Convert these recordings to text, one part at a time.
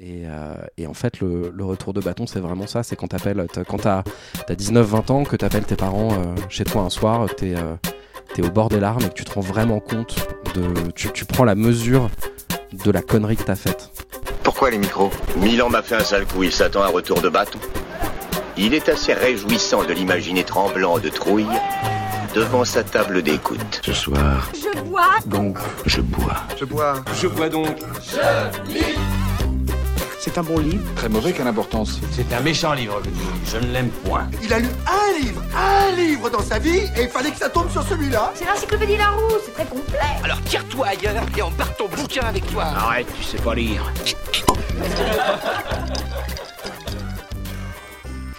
Et, euh, et en fait, le, le retour de bâton, c'est vraiment ça. C'est quand t'appelles, t'as- quand t'as as 19-20 ans, que t'appelles tes parents euh, chez toi un soir, t'es euh, t'es au bord des larmes et que tu te rends vraiment compte de. Tu, tu prends la mesure de la connerie que t'as faite. Pourquoi les micros? Milan m'a fait un sale coup, il s'attend à un retour de bâton. Il est assez réjouissant de l'imaginer tremblant de trouille devant sa table d'écoute. Ce soir, Je bois donc, je bois. Je bois. Je bois donc. C'est un bon livre. Très mauvais, quelle importance C'est un méchant livre, je dis. Je ne l'aime point. Il a lu un livre, un livre dans sa vie, et il fallait que ça tombe sur celui-là. C'est l'encyclopédie Larousse, c'est très complet Alors tire-toi ailleurs et embarque ton bouquin avec toi. Arrête, tu sais pas lire.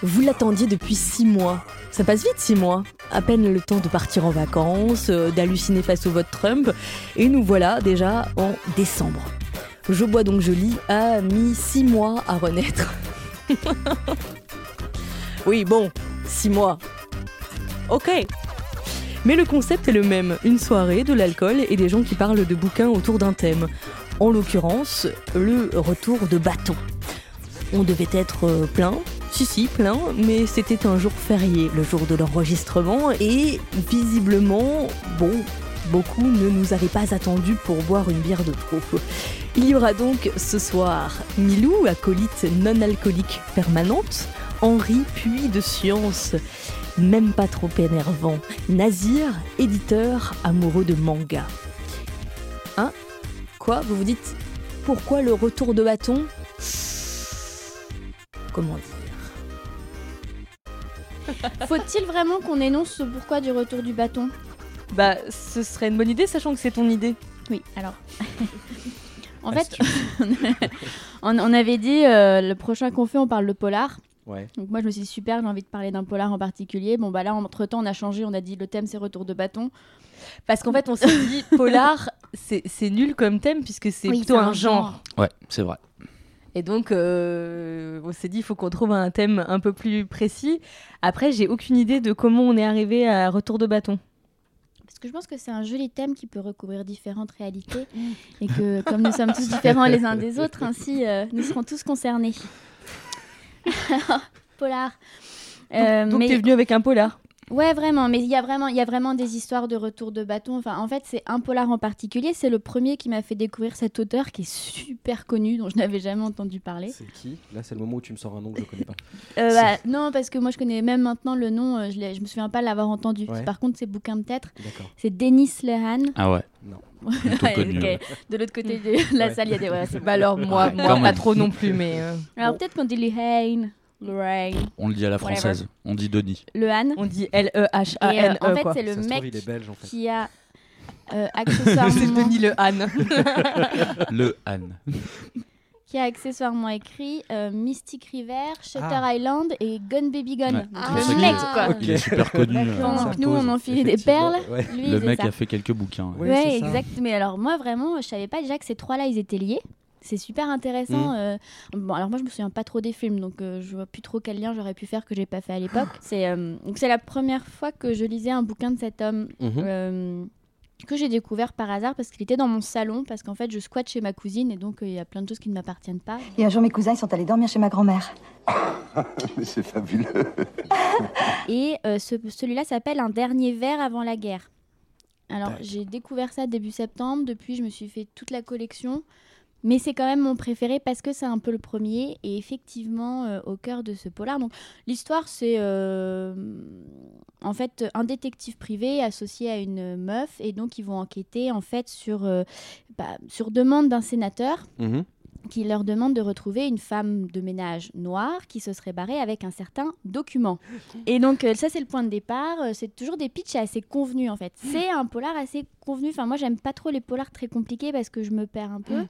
Vous l'attendiez depuis six mois. Ça passe vite six mois. À peine le temps de partir en vacances, euh, d'halluciner face au vote Trump. Et nous voilà déjà en décembre. Je bois donc je lis a mis six mois à renaître. oui, bon, six mois. Ok. Mais le concept est le même. Une soirée, de l'alcool et des gens qui parlent de bouquins autour d'un thème. En l'occurrence, le retour de bâton. On devait être euh, plein, si si plein, mais c'était un jour férié, le jour de l'enregistrement, et visiblement, bon, beaucoup ne nous avaient pas attendus pour boire une bière de trop. Il y aura donc ce soir Milou, acolyte non alcoolique permanente, Henri, puits de science, même pas trop énervant, Nazir, éditeur amoureux de manga. Hein? Quoi? Vous vous dites pourquoi le retour de bâton? Comment dire? Faut-il vraiment qu'on énonce le pourquoi du retour du bâton? Bah, ce serait une bonne idée, sachant que c'est ton idée. Oui, alors. en fait, on, on avait dit euh, le prochain qu'on fait, on parle de polar. Ouais. Donc moi je me suis dit super, j'ai envie de parler d'un polar en particulier. Bon bah là entre temps on a changé, on a dit le thème c'est retour de bâton. Parce qu'en fait, on s'est dit, polar, c'est nul comme thème, puisque c'est Oui, plutôt un genre. genre. Ouais, c'est vrai. Et donc, euh, on s'est dit, il faut qu'on trouve un thème un peu plus précis. Après, j'ai aucune idée de comment on est arrivé à retour de bâton. Que je pense que c'est un joli thème qui peut recouvrir différentes réalités et que comme nous sommes tous différents les uns des autres, ainsi euh, nous serons tous concernés. Alors, polar. Euh, donc, mais- t'es venu avec un polar. Ouais, vraiment, mais il y a vraiment, il y a vraiment des histoires de retour de bâton. Enfin, en fait, c'est un polar en particulier. C'est le premier qui m'a fait découvrir cet auteur qui est super connu, dont je n'avais jamais entendu parler. C'est qui? Là, c'est le moment où tu me sors un nom que je connais pas. Euh, bah, non, parce que moi, je connais même maintenant le nom. euh, je, je me souviens pas l'avoir entendu. Ouais. Par contre, c'est bouquin peut-être. D'accord. C'est Denis Lehane. Ah ouais. Connu, ouais. De l'autre côté de la Ouais. salle, il y a des. ouais, c'est Bah alors, moi, Ouais, moi pas même. trop non plus, mais... euh, Alors peut-être qu'on dit Lehane, Lorraine, On le dit à la Whatever. française. On dit Denis. Lehane. on dit Et euh, L-E-H-A-N-E, en fait, c'est le Ça se trouve, mec il est belge en fait. qui a euh, C'est accessoirement. Denis le Han. Le Han. qui a accessoirement écrit euh, Mystic River, Shutter Ah. Island et Gun Baby Gun. Ouais. Pour le mec, quoi. Il est super connu. euh, Pendant que nous, on enfilait des perles. Ouais. Lui, Le mec ça. a fait quelques bouquins. Ouais, Ouais, c'est ça. exact. Mais alors, moi, vraiment, je savais pas déjà que ces trois-là, ils étaient liés. C'est super intéressant. Mm. euh, Bon, alors moi, je me souviens pas trop des films, donc euh, je vois plus trop quel lien j'aurais pu faire que j'ai pas fait à l'époque. C'est euh, donc c'est la première fois que je lisais un bouquin de cet homme. Mhm. euh, que j'ai découvert par hasard parce qu'il était dans mon salon parce qu'en fait je squatte chez ma cousine et donc euh, il y a plein de choses qui ne m'appartiennent pas. Et un jour, mes cousins ils sont allés dormir chez ma grand-mère. Mais c'est fabuleux. Et euh, ce- celui-là s'appelle Un dernier verre avant la guerre. Alors, j'ai découvert ça début septembre. Depuis, je me suis fait toute la collection. Mais c'est quand même mon préféré parce que c'est un peu le premier. Et effectivement, euh, au cœur de ce polar. Donc, l'histoire, c'est euh, en fait un détective privé associé à une meuf. Et donc, ils vont enquêter en fait sur, euh, bah, sur demande d'un sénateur Mhm. qui leur demande de retrouver une femme de ménage noire qui se serait barrée avec un certain document. Et donc euh, ça c'est le point de départ. Euh, C'est toujours des pitchs assez convenus en fait. C'est un polar assez convenu. Enfin moi j'aime pas trop les polars très compliqués parce que je me perds un peu.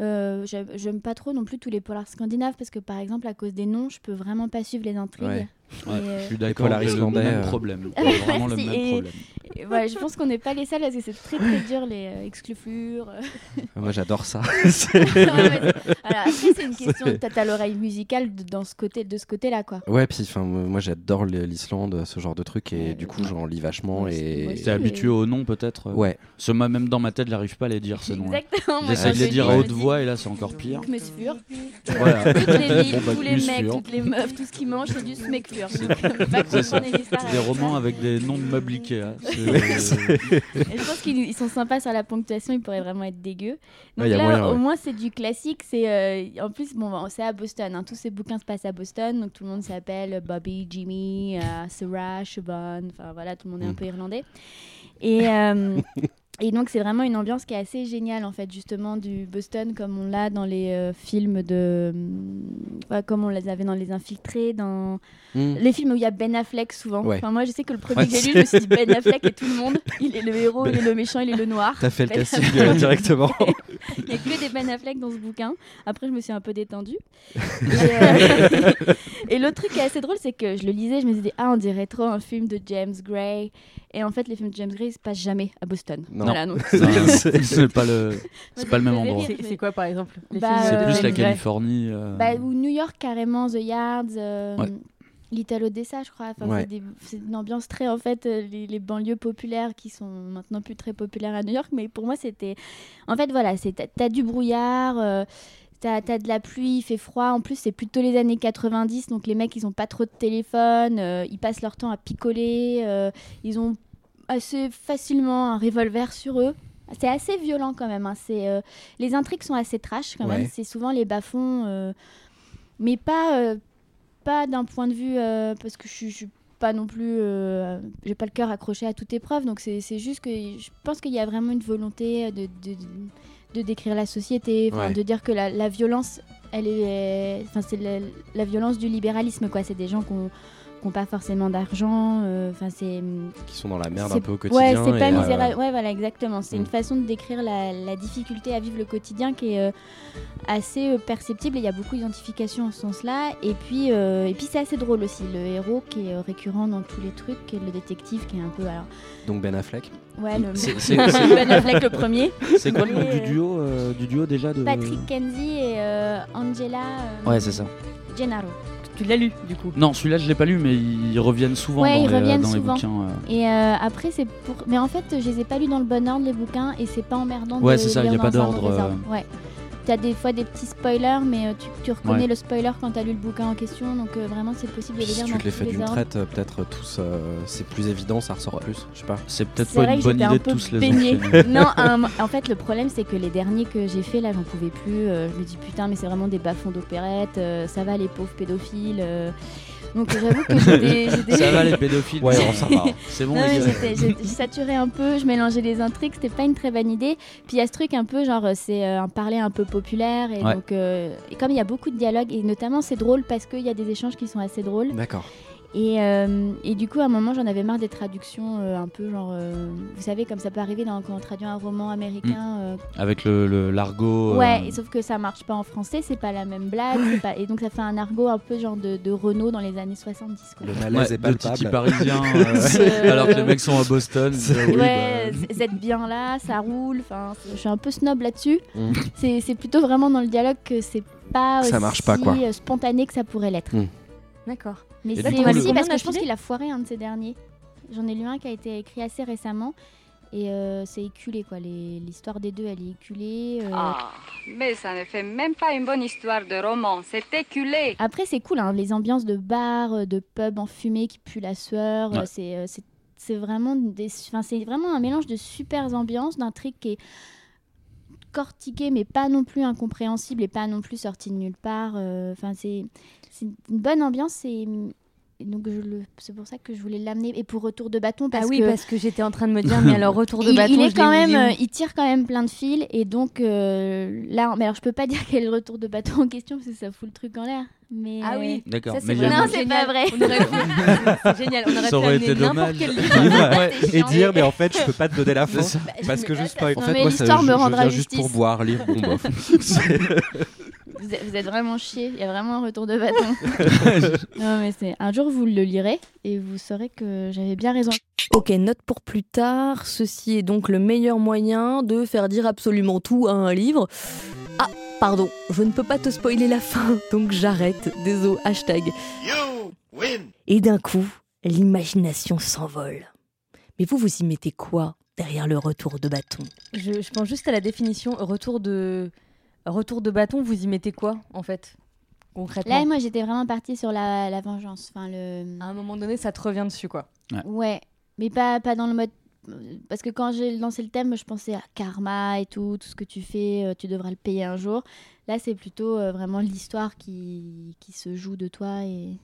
Euh, j'aime pas trop non plus tous les polars scandinaves parce que par exemple à cause des noms je peux vraiment pas suivre les intrigues. Et, Ouais, euh, je suis Les d'accord. j'ai le même euh. problème. Vraiment le même Et- problème. Et voilà, je pense qu'on n'est pas les seuls parce que c'est très très dur les euh, excluflures. euh. Moi, j'adore ça. Ouais, Alors c'est une question. C'est- T'as t'as l'oreille musicale de, dans ce côté, de ce côté-là, quoi. Ouais, puis enfin, moi j'adore l'Islande, ce genre de truc, et du coup j'en lis vachement. Et... T'es habitué aux noms peut-être euh Ouais. Que moi, même dans ma tête, j'arrive pas à les dire ces noms. Exactement, J'essaie de les dire à haute voix et là c'est encore pire. Smekfur. Voilà. Toutes les villes, Bon, bah, tous les mecs, toutes les meufs, tout ce qu'ils mangent, c'est du smekfur. Donc, histoires Des avec romans avec des noms de meubles Ikea. Et je pense qu'ils ils sont sympas sur la ponctuation, ils pourraient vraiment être dégueux. Donc Ouais, y a là, moyen, au moins, c'est du classique. C'est euh, en plus, bon, c'est à Boston. hein. Tous ces bouquins se passent à Boston, donc tout le monde s'appelle Bobby, Jimmy, euh, Sarah, Siobhan. Enfin voilà, tout le monde est un Mm. peu irlandais. Et euh, et donc c'est vraiment une ambiance qui est assez géniale en fait, justement du Boston comme on l'a dans les euh, films de, ouais, comme on les avait dans les Infiltrés, dans Mm. les films où il y a Ben Affleck souvent. Ouais. Enfin moi je sais que le premier Ouais, que j'ai lu, je me suis dit Ben Affleck et tout le monde. Il est le héros, il est le méchant, il est le noir. T'as fait le Ben casting euh, directement. Il n'y a que des Ben Affleck dans ce bouquin. Après, je me suis un peu détendue. Et, euh, et l'autre truc qui est assez drôle, c'est que je le lisais, je me disais, ah, on dirait trop un film de James Gray. Et en fait, les films de James Gray se passent jamais à Boston. Non. Voilà, donc- Non, c'est pas le, c'est pas le même endroit. C'est quoi par exemple Bah, C'est plus James la Californie. euh, Bah, ou New York carrément, The Yards, euh, Ouais. Little Odessa, je crois. Enfin, Ouais. c'est une ambiance très, en fait, euh, les, les banlieues populaires qui sont maintenant plus très populaires à New York. Mais pour moi, c'était. En fait, voilà, c'est- t'as t'as du brouillard. euh, T'as as de la pluie, il fait froid. En plus, c'est plutôt les années 90, donc les mecs, ils ont pas trop de téléphone. euh, ils passent leur temps à picoler. euh, ils ont assez facilement un revolver sur eux. C'est assez violent quand même. hein, c'est, euh, les intrigues sont assez trash quand même. C'est souvent les bas-fonds, euh, mais pas, euh, pas d'un point de vue parce que je suis- pas non plus, j'ai pas le cœur accroché à toute épreuve. Donc c'est juste que je pense qu'il y a vraiment une volonté de, de, de décrire la société, Ouais. de dire que la, la violence, elle est, enfin c'est la, la violence du libéralisme quoi. C'est des gens qui ont qui pas forcément d'argent. euh, Enfin, c'est Qui sont dans la merde un peu au quotidien. Ouais, c'est pas euh, misérable. Ouais, voilà, exactement. C'est Mm. une façon de décrire la, la difficulté à vivre le quotidien qui est euh, assez euh, perceptible et il y a beaucoup d'identification en ce sens-là. Et puis, euh, et puis c'est assez drôle aussi. Le héros qui est euh, récurrent dans tous les trucs, qui est le détective qui est un peu. Alors, Donc Ben Affleck. ouais, le C'est- c'est- Ben Affleck le premier. C'est quoi le nom du duo, euh, du duo déjà de... Patrick Kenzie et euh, Angela. euh, Ouais, c'est ça. Gennaro. Tu l'as lu du coup Non, celui-là je l'ai pas lu, mais ils reviennent souvent Ouais, dans, ils les, reviennent dans les souvent. bouquins. euh. Et euh, après, c'est pour. Mais en fait, je les ai pas lus dans le bon ordre, les bouquins, et c'est pas emmerdant Ouais, de c'est ça, lire y a pas d'ordre. Ouais. T'as des fois des petits spoilers, mais euh, tu, tu reconnais Ouais. le spoiler quand t'as lu le bouquin en question, donc euh, vraiment, c'est possible de les si lire tu dans te les fais les d'une traite, euh, peut-être tous, euh, c'est plus évident, ça ressort plus. Je sais pas. C'est peut-être pas vrai une bonne un idée de tous les enchaîner. non, en fait, le problème, c'est que les derniers que j'ai fait, là, j'en pouvais plus. euh, je me dis, putain, mais c'est vraiment des bas-fonds d'opérette. euh, ça va, les pauvres pédophiles. Donc, j'avoue que j'étais. j'étais- Ça va les pédophiles Ouais, Non, on ça s'en va. C'est bon j'ai j'ai saturé un peu, je mélangeais les intrigues, c'était pas une très bonne idée. Puis il y a ce truc un peu, genre, euh, c'est euh, un parler un peu populaire. Et, Ouais. donc, euh, et comme il y a beaucoup de dialogues, et notamment c'est drôle parce qu'il y a des échanges qui sont assez drôles. D'accord. Et, euh, et du coup, à un moment, j'en avais marre des traductions euh, un peu genre. euh, vous savez, comme ça peut arriver dans- quand on traduit un roman américain. euh, Avec le, le- l'argot. euh, Ouais, et sauf que ça marche pas en français, c'est pas la même blague. Pas... Et donc ça fait un argot un peu genre de, de Renault dans les années 70. Quoi. Le ouais, malaise est de palpable. Titi parisien, euh, alors que les mecs sont à Boston. oui, ouais, bah, vous êtes bien là, ça roule. Enfin, je suis un peu snob là-dessus. Mm. C'est c'est plutôt vraiment dans le dialogue que c'est pas Ça aussi marche pas, quoi. spontané que ça pourrait l'être. Mm. D'accord. Mais c'est aussi parce que je pense qu'il a foiré un de ces derniers. J'en ai lu un qui a été écrit assez récemment. Et euh, c'est éculé, quoi. L'histoire des deux, elle est éculée. euh. Ah, mais ça ne fait même pas une bonne histoire de roman, c'est éculé. Après, c'est cool, hein, les ambiances de bar, euh, de pub enfumé qui pue la sueur. Ouais. C'est vraiment, des, enfin, c'est vraiment un mélange de super ambiances, d'un truc qui est cortiqué, mais pas non plus incompréhensible et pas non plus sorti de nulle part. euh, Enfin, c'est c'est une bonne ambiance et. Et donc c'est pour ça que je voulais l'amener et pour retour de bâton parce ah oui, que parce que j'étais en train de me dire, mais alors retour de il, bâton, il est quand même, euh, il tire quand même plein de fils et donc euh, là, mais alors je peux pas dire quel est le retour de bâton en question parce que ça fout le truc en l'air. Mais Ah oui. D'accord. Mais Non, c'est pas vrai. On aurait pu- génial. On aurait Ça aurait été n'importe dommage. quel livre. Et dire, mais en fait, je peux pas te donner la fin C'est ça. parce que je spoil. En fait, mais moi, ça, me je rendra juste pour boire, lire. Bon, bof. Vous êtes, vous êtes vraiment chiés. Il y a vraiment un retour de bâton. non, mais c'est un jour vous le lirez et vous saurez que j'avais bien raison. Ok, note pour plus tard. Ceci est donc le meilleur moyen de faire dire absolument tout à un livre. Ah, pardon, je ne peux pas te spoiler la fin, donc j'arrête. Désolé, hashtag. Et d'un coup, l'imagination s'envole. Mais vous, vous y mettez quoi derrière le retour de bâton? Je, je pense juste à la définition retour de retour de bâton. Vous y mettez quoi en fait concrètement? Là, moi, j'étais vraiment partie sur la, la vengeance. Enfin, le... À un moment donné, ça te revient dessus quoi. Ouais, mais pas, pas dans le mode. Parce que quand j'ai lancé le thème, je pensais à karma et tout, tout ce que tu fais, euh, tu devras le payer un jour. Là, c'est plutôt euh, vraiment l'histoire qui, qui se joue de toi et.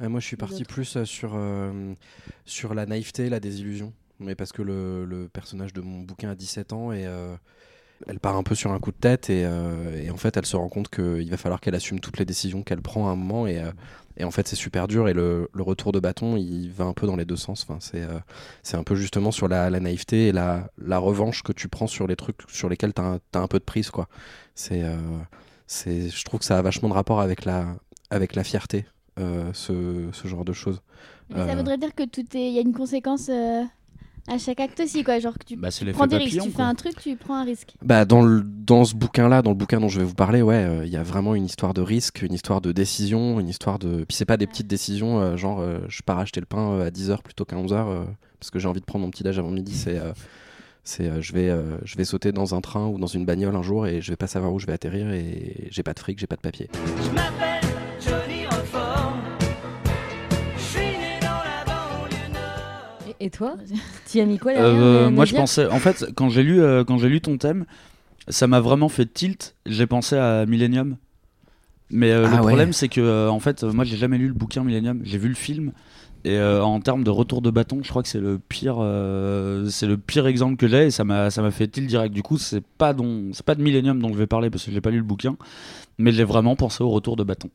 Euh, moi, je suis parti plus euh, sur, euh, sur la naïveté et la désillusion. Mais parce que le, le personnage de mon bouquin a 17 ans et euh, elle part un peu sur un coup de tête et, euh, et en fait, elle se rend compte qu'il va falloir qu'elle assume toutes les décisions qu'elle prend à un moment et, euh, et en fait, c'est super dur et le, le retour de bâton, il va un peu dans les deux sens. Enfin, c'est euh, un peu justement sur la, la naïveté et la, la revanche que tu prends sur les trucs sur lesquels tu as, un peu de prise. quoi. C'est euh, c'est- je trouve que ça a vachement de rapport avec la, avec la fierté, ce, ce genre de choses. Mais ça voudrait dire que tout est. Y a une conséquence euh, à chaque acte aussi, quoi. Genre que tu Bah, prends des risques. Tu quoi. fais un truc, tu prends un risque. Bah dans, le, dans ce bouquin-là, dans le bouquin dont je vais vous parler, ouais, euh, il y a vraiment une histoire de risque, une histoire de décision, une histoire de. Puis c'est pas des petites décisions, euh, genre euh, je pars acheter le pain euh, à 10h plutôt qu'à 11h euh, parce que j'ai envie de prendre mon petit déj avant midi. C'est. euh, c'est euh, je, vais, euh, je vais sauter dans un train ou dans une bagnole un jour et je vais pas savoir où je vais atterrir et j'ai pas de fric, j'ai pas de papier. Je Et, toi Tu as mis quoi derrière Euh, euh, moi, je pensais. En fait, quand j'ai lu, euh, quand j'ai lu ton thème, ça m'a vraiment fait tilt. J'ai pensé à Millennium. Mais euh, Ah le ouais. problème, c'est que, euh, en fait, euh, moi, j'ai jamais lu le bouquin Millennium. J'ai vu le film. Et euh, en termes de retour de bâton, je crois que c'est le pire, euh, c'est le pire exemple que j'ai. Et ça m'a, ça m'a fait tilt direct. Du coup, c'est pas dont, c'est pas de Millennium dont je vais parler parce que j'ai pas lu le bouquin. Mais j'ai vraiment pensé au retour de bâton.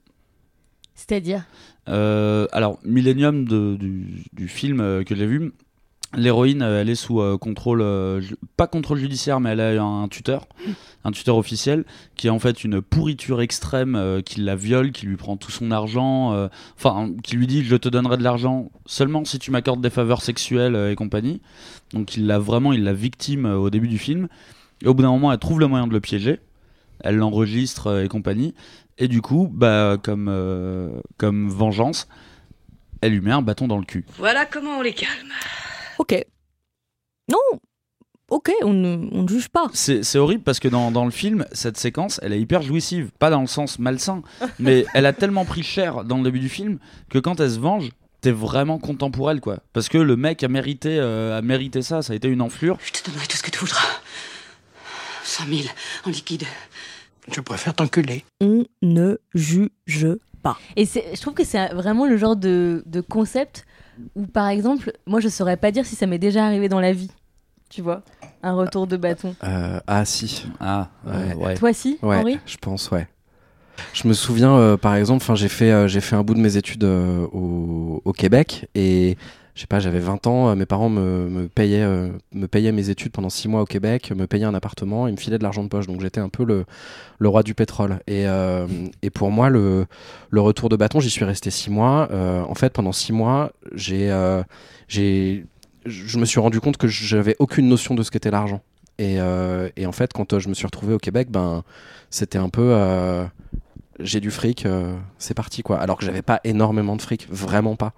C'est-à-dire Euh, alors, Millennium du, film euh, que j'ai vu, l'héroïne, euh, elle est sous contrôle, pas contrôle judiciaire, mais elle a un tuteur, un tuteur officiel, qui est en fait une pourriture extrême, qui la viole, qui lui prend tout son argent, enfin, qui lui dit je te donnerai de l'argent seulement si tu m'accordes des faveurs sexuelles et compagnie. Donc, il l'a vraiment, il la victime au début du film. Et au bout d'un moment, elle trouve le moyen de le piéger. Elle l'enregistre et compagnie. Et du coup, bah, comme, euh, comme vengeance, elle lui met un bâton dans le cul. Voilà comment on les calme. Ok. Non Ok, on ne, on ne juge pas. C'est c'est horrible parce que dans, dans le film, cette séquence, elle est hyper jouissive. Pas dans le sens malsain, mais elle a tellement pris cher dans le début du film que quand elle se venge, t'es vraiment content pour elle, quoi. Parce que le mec a mérité, euh, a mérité ça, ça a été une enflure. Je te donnerai tout ce que tu voudras. 100 000 en liquide. Je préfère t'enculer. On ne juge pas. Et je trouve que c'est vraiment le genre de, de concept où, par exemple, moi je saurais pas dire si ça m'est déjà arrivé dans la vie. Tu vois Un retour de bâton. Euh, ah si. Ah, ouais. ouais. Toi si, Ouais, Henri? je pense, ouais. Je me souviens, euh, par exemple, enfin, j'ai fait, euh, j'ai fait un bout de mes études euh, au, au Québec et je sais pas, j'avais 20 ans, euh, mes parents me, payaient, euh, me payaient mes études pendant 6 mois au Québec, me payaient un appartement, ils me filaient de l'argent de poche, donc j'étais un peu le, roi du pétrole. Et, euh, et pour moi, le, retour de bâton, j'y suis resté 6 mois. En fait, pendant 6 mois, j'ai, j'ai, je me suis rendu compte que j'avais aucune notion de ce qu'était l'argent. Et, et en fait, quand je me suis retrouvé au Québec, ben, c'était un peu. j'ai du fric, c'est parti quoi. Alors que j'avais pas énormément de fric, vraiment pas.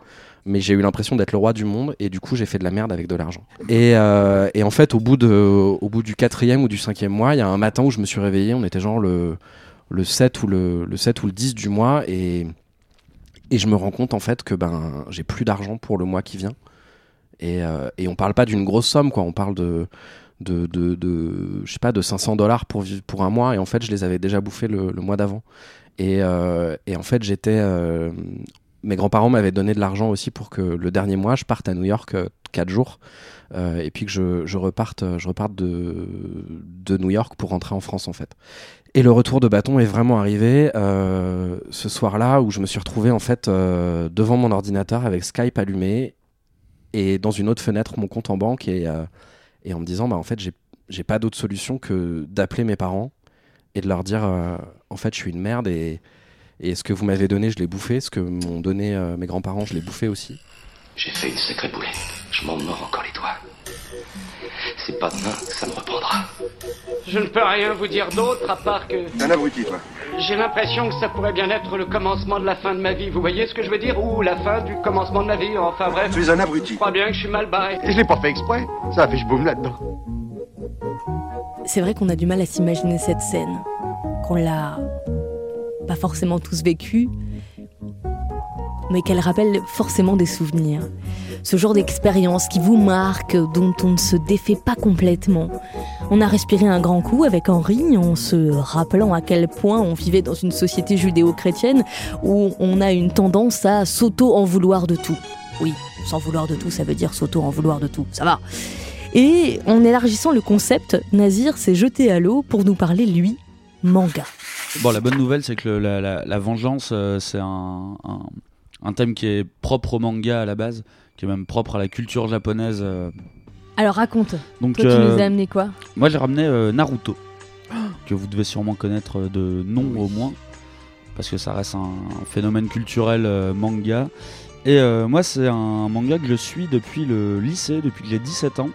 Mais j'ai eu l'impression d'être le roi du monde et du coup j'ai fait de la merde avec de l'argent. Et, euh, et en fait, au bout, de, au bout du quatrième ou du cinquième mois, il y a un matin où je me suis réveillé, on était genre le, le, 7 ou le, le 7 ou le 10 du mois et, et je me rends compte en fait que ben, j'ai plus d'argent pour le mois qui vient. Et, euh, et on parle pas d'une grosse somme, quoi. On parle de, de, de, je sais pas, de 500 dollars pour, pour un mois. Et en fait, je les avais déjà bouffés le, le mois d'avant. Et, euh, et en fait, j'étais. euh, mes grands-parents m'avaient donné de l'argent aussi pour que le dernier mois, je parte à New York 4 jours. euh, et puis que je, reparte, je reparte de, de New York pour rentrer en France, en fait. Et le retour de bâton est vraiment arrivé euh, ce soir-là où je me suis retrouvé en fait euh, devant mon ordinateur avec Skype allumé et dans une autre fenêtre mon compte en banque et, euh, et en me disant bah en fait j'ai pas d'autre solution que d'appeler mes parents et de leur dire euh, en fait je suis une merde et, et ce que vous m'avez donné je l'ai bouffé, ce que m'ont donné euh, mes grands-parents je l'ai bouffé aussi. J'ai fait une sacrée boulette. Je m'en mords encore les doigts. C'est pas demain que ça me reprendra. Je ne peux rien vous dire d'autre à part que T'es un abruti, toi. j'ai l'impression que ça pourrait bien être le commencement de la fin de ma vie. Vous voyez ce que je veux dire? Ou la fin du commencement de ma vie? Enfin bref. Tu es un abruti. Je crois bien que je suis mal barré. Je l'ai pas fait exprès. Ça a fait je boum là-dedans. C'est vrai qu'on a du mal à s'imaginer cette scène, qu'on l'a pas forcément tous vécue, mais qu'elle rappelle forcément des souvenirs. Ce genre d'expérience qui vous marque, dont on ne se défait pas complètement. On a respiré un grand coup avec Henri en se rappelant à quel point on vivait dans une société judéo-chrétienne où on a une tendance à s'auto-en vouloir de tout. Oui, s'en vouloir de tout, ça veut dire s'auto-en vouloir de tout, ça va. Et en élargissant le concept, Nazir s'est jeté à l'eau pour nous parler, lui, manga. Bon, la bonne nouvelle, c'est que le- la, la- la vengeance, euh, c'est un, un- un thème qui est propre au manga à la base, qui est même propre à la culture japonaise. euh. Alors raconte. Donc, Toi, tu euh, nous as amené quoi? Moi, j'ai ramené euh, Naruto, que vous devez sûrement connaître euh, de nom au moins, parce que ça reste un, un phénomène culturel euh, manga. Et euh, moi, c'est un manga que je suis depuis le lycée, depuis que j'ai 17 ans.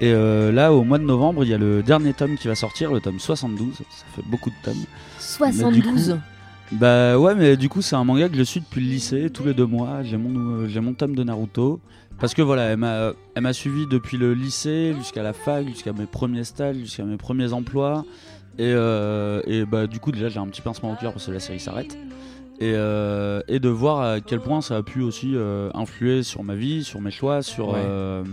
Et euh, là, au mois de novembre, il y a le dernier tome qui va sortir, le tome 72. Ça fait beaucoup de tomes. Mais du coup- 72 Bah ouais, mais du coup, c'est un manga que je suis depuis le lycée, tous les deux mois. J'ai mon, euh, j'ai mon tome de Naruto. Parce que voilà, elle m'a, elle m'a suivi depuis le lycée jusqu'à la fac, jusqu'à mes premiers stages, jusqu'à mes premiers emplois. Et, euh, et bah du coup, déjà, j'ai un petit pincement au cœur parce que la série s'arrête. Et, euh, et de voir à quel point ça a pu aussi euh, influer sur ma vie, sur mes choix, sur, Ouais. euh,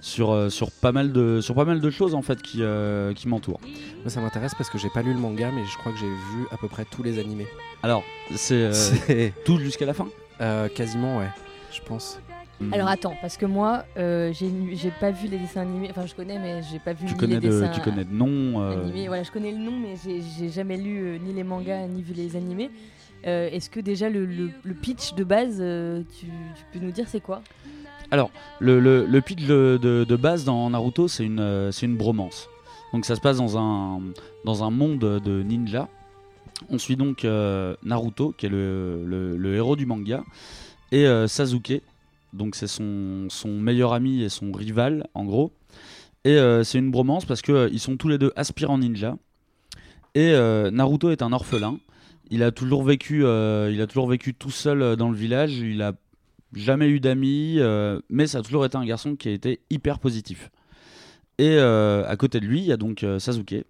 sur, euh, sur, pas mal de, sur pas mal de choses en fait qui, euh, qui m'entourent. Moi ça m'intéresse parce que j'ai pas lu le manga mais je crois que j'ai vu à peu près tous les animés. Alors, c'est euh, tout jusqu'à la fin Euh, quasiment ouais, je pense. Alors attends, parce que moi, euh, j'ai j'ai pas vu les dessins animés. Enfin, je connais, mais j'ai pas vu tu ni connais, les de, dessins tu connais de nom. euh, animés. Voilà, je connais le nom, mais j'ai- j'ai jamais lu euh, ni les mangas ni vu les animés. Euh, Est-ce que déjà le, le- le pitch de base, euh, tu, tu peux nous dire c'est quoi? Alors, le, le, de, base dans Naruto, c'est une, euh, c'est une bromance. Donc ça se passe dans un, monde de ninja. On suit donc euh, Naruto, qui est le, héros du manga, et euh, Sasuke, donc c'est son, meilleur ami et son rival, en gros. Et euh, c'est une bromance parce qu'ils sont tous les deux aspirants ninja. Et Naruto est un orphelin. Il a toujours vécu, il a toujours vécu tout seul dans le village. Il a jamais eu d'amis, euh, mais ça a toujours été un garçon qui a été hyper positif. Et euh, à côté de lui, il y a donc euh, Sasuke,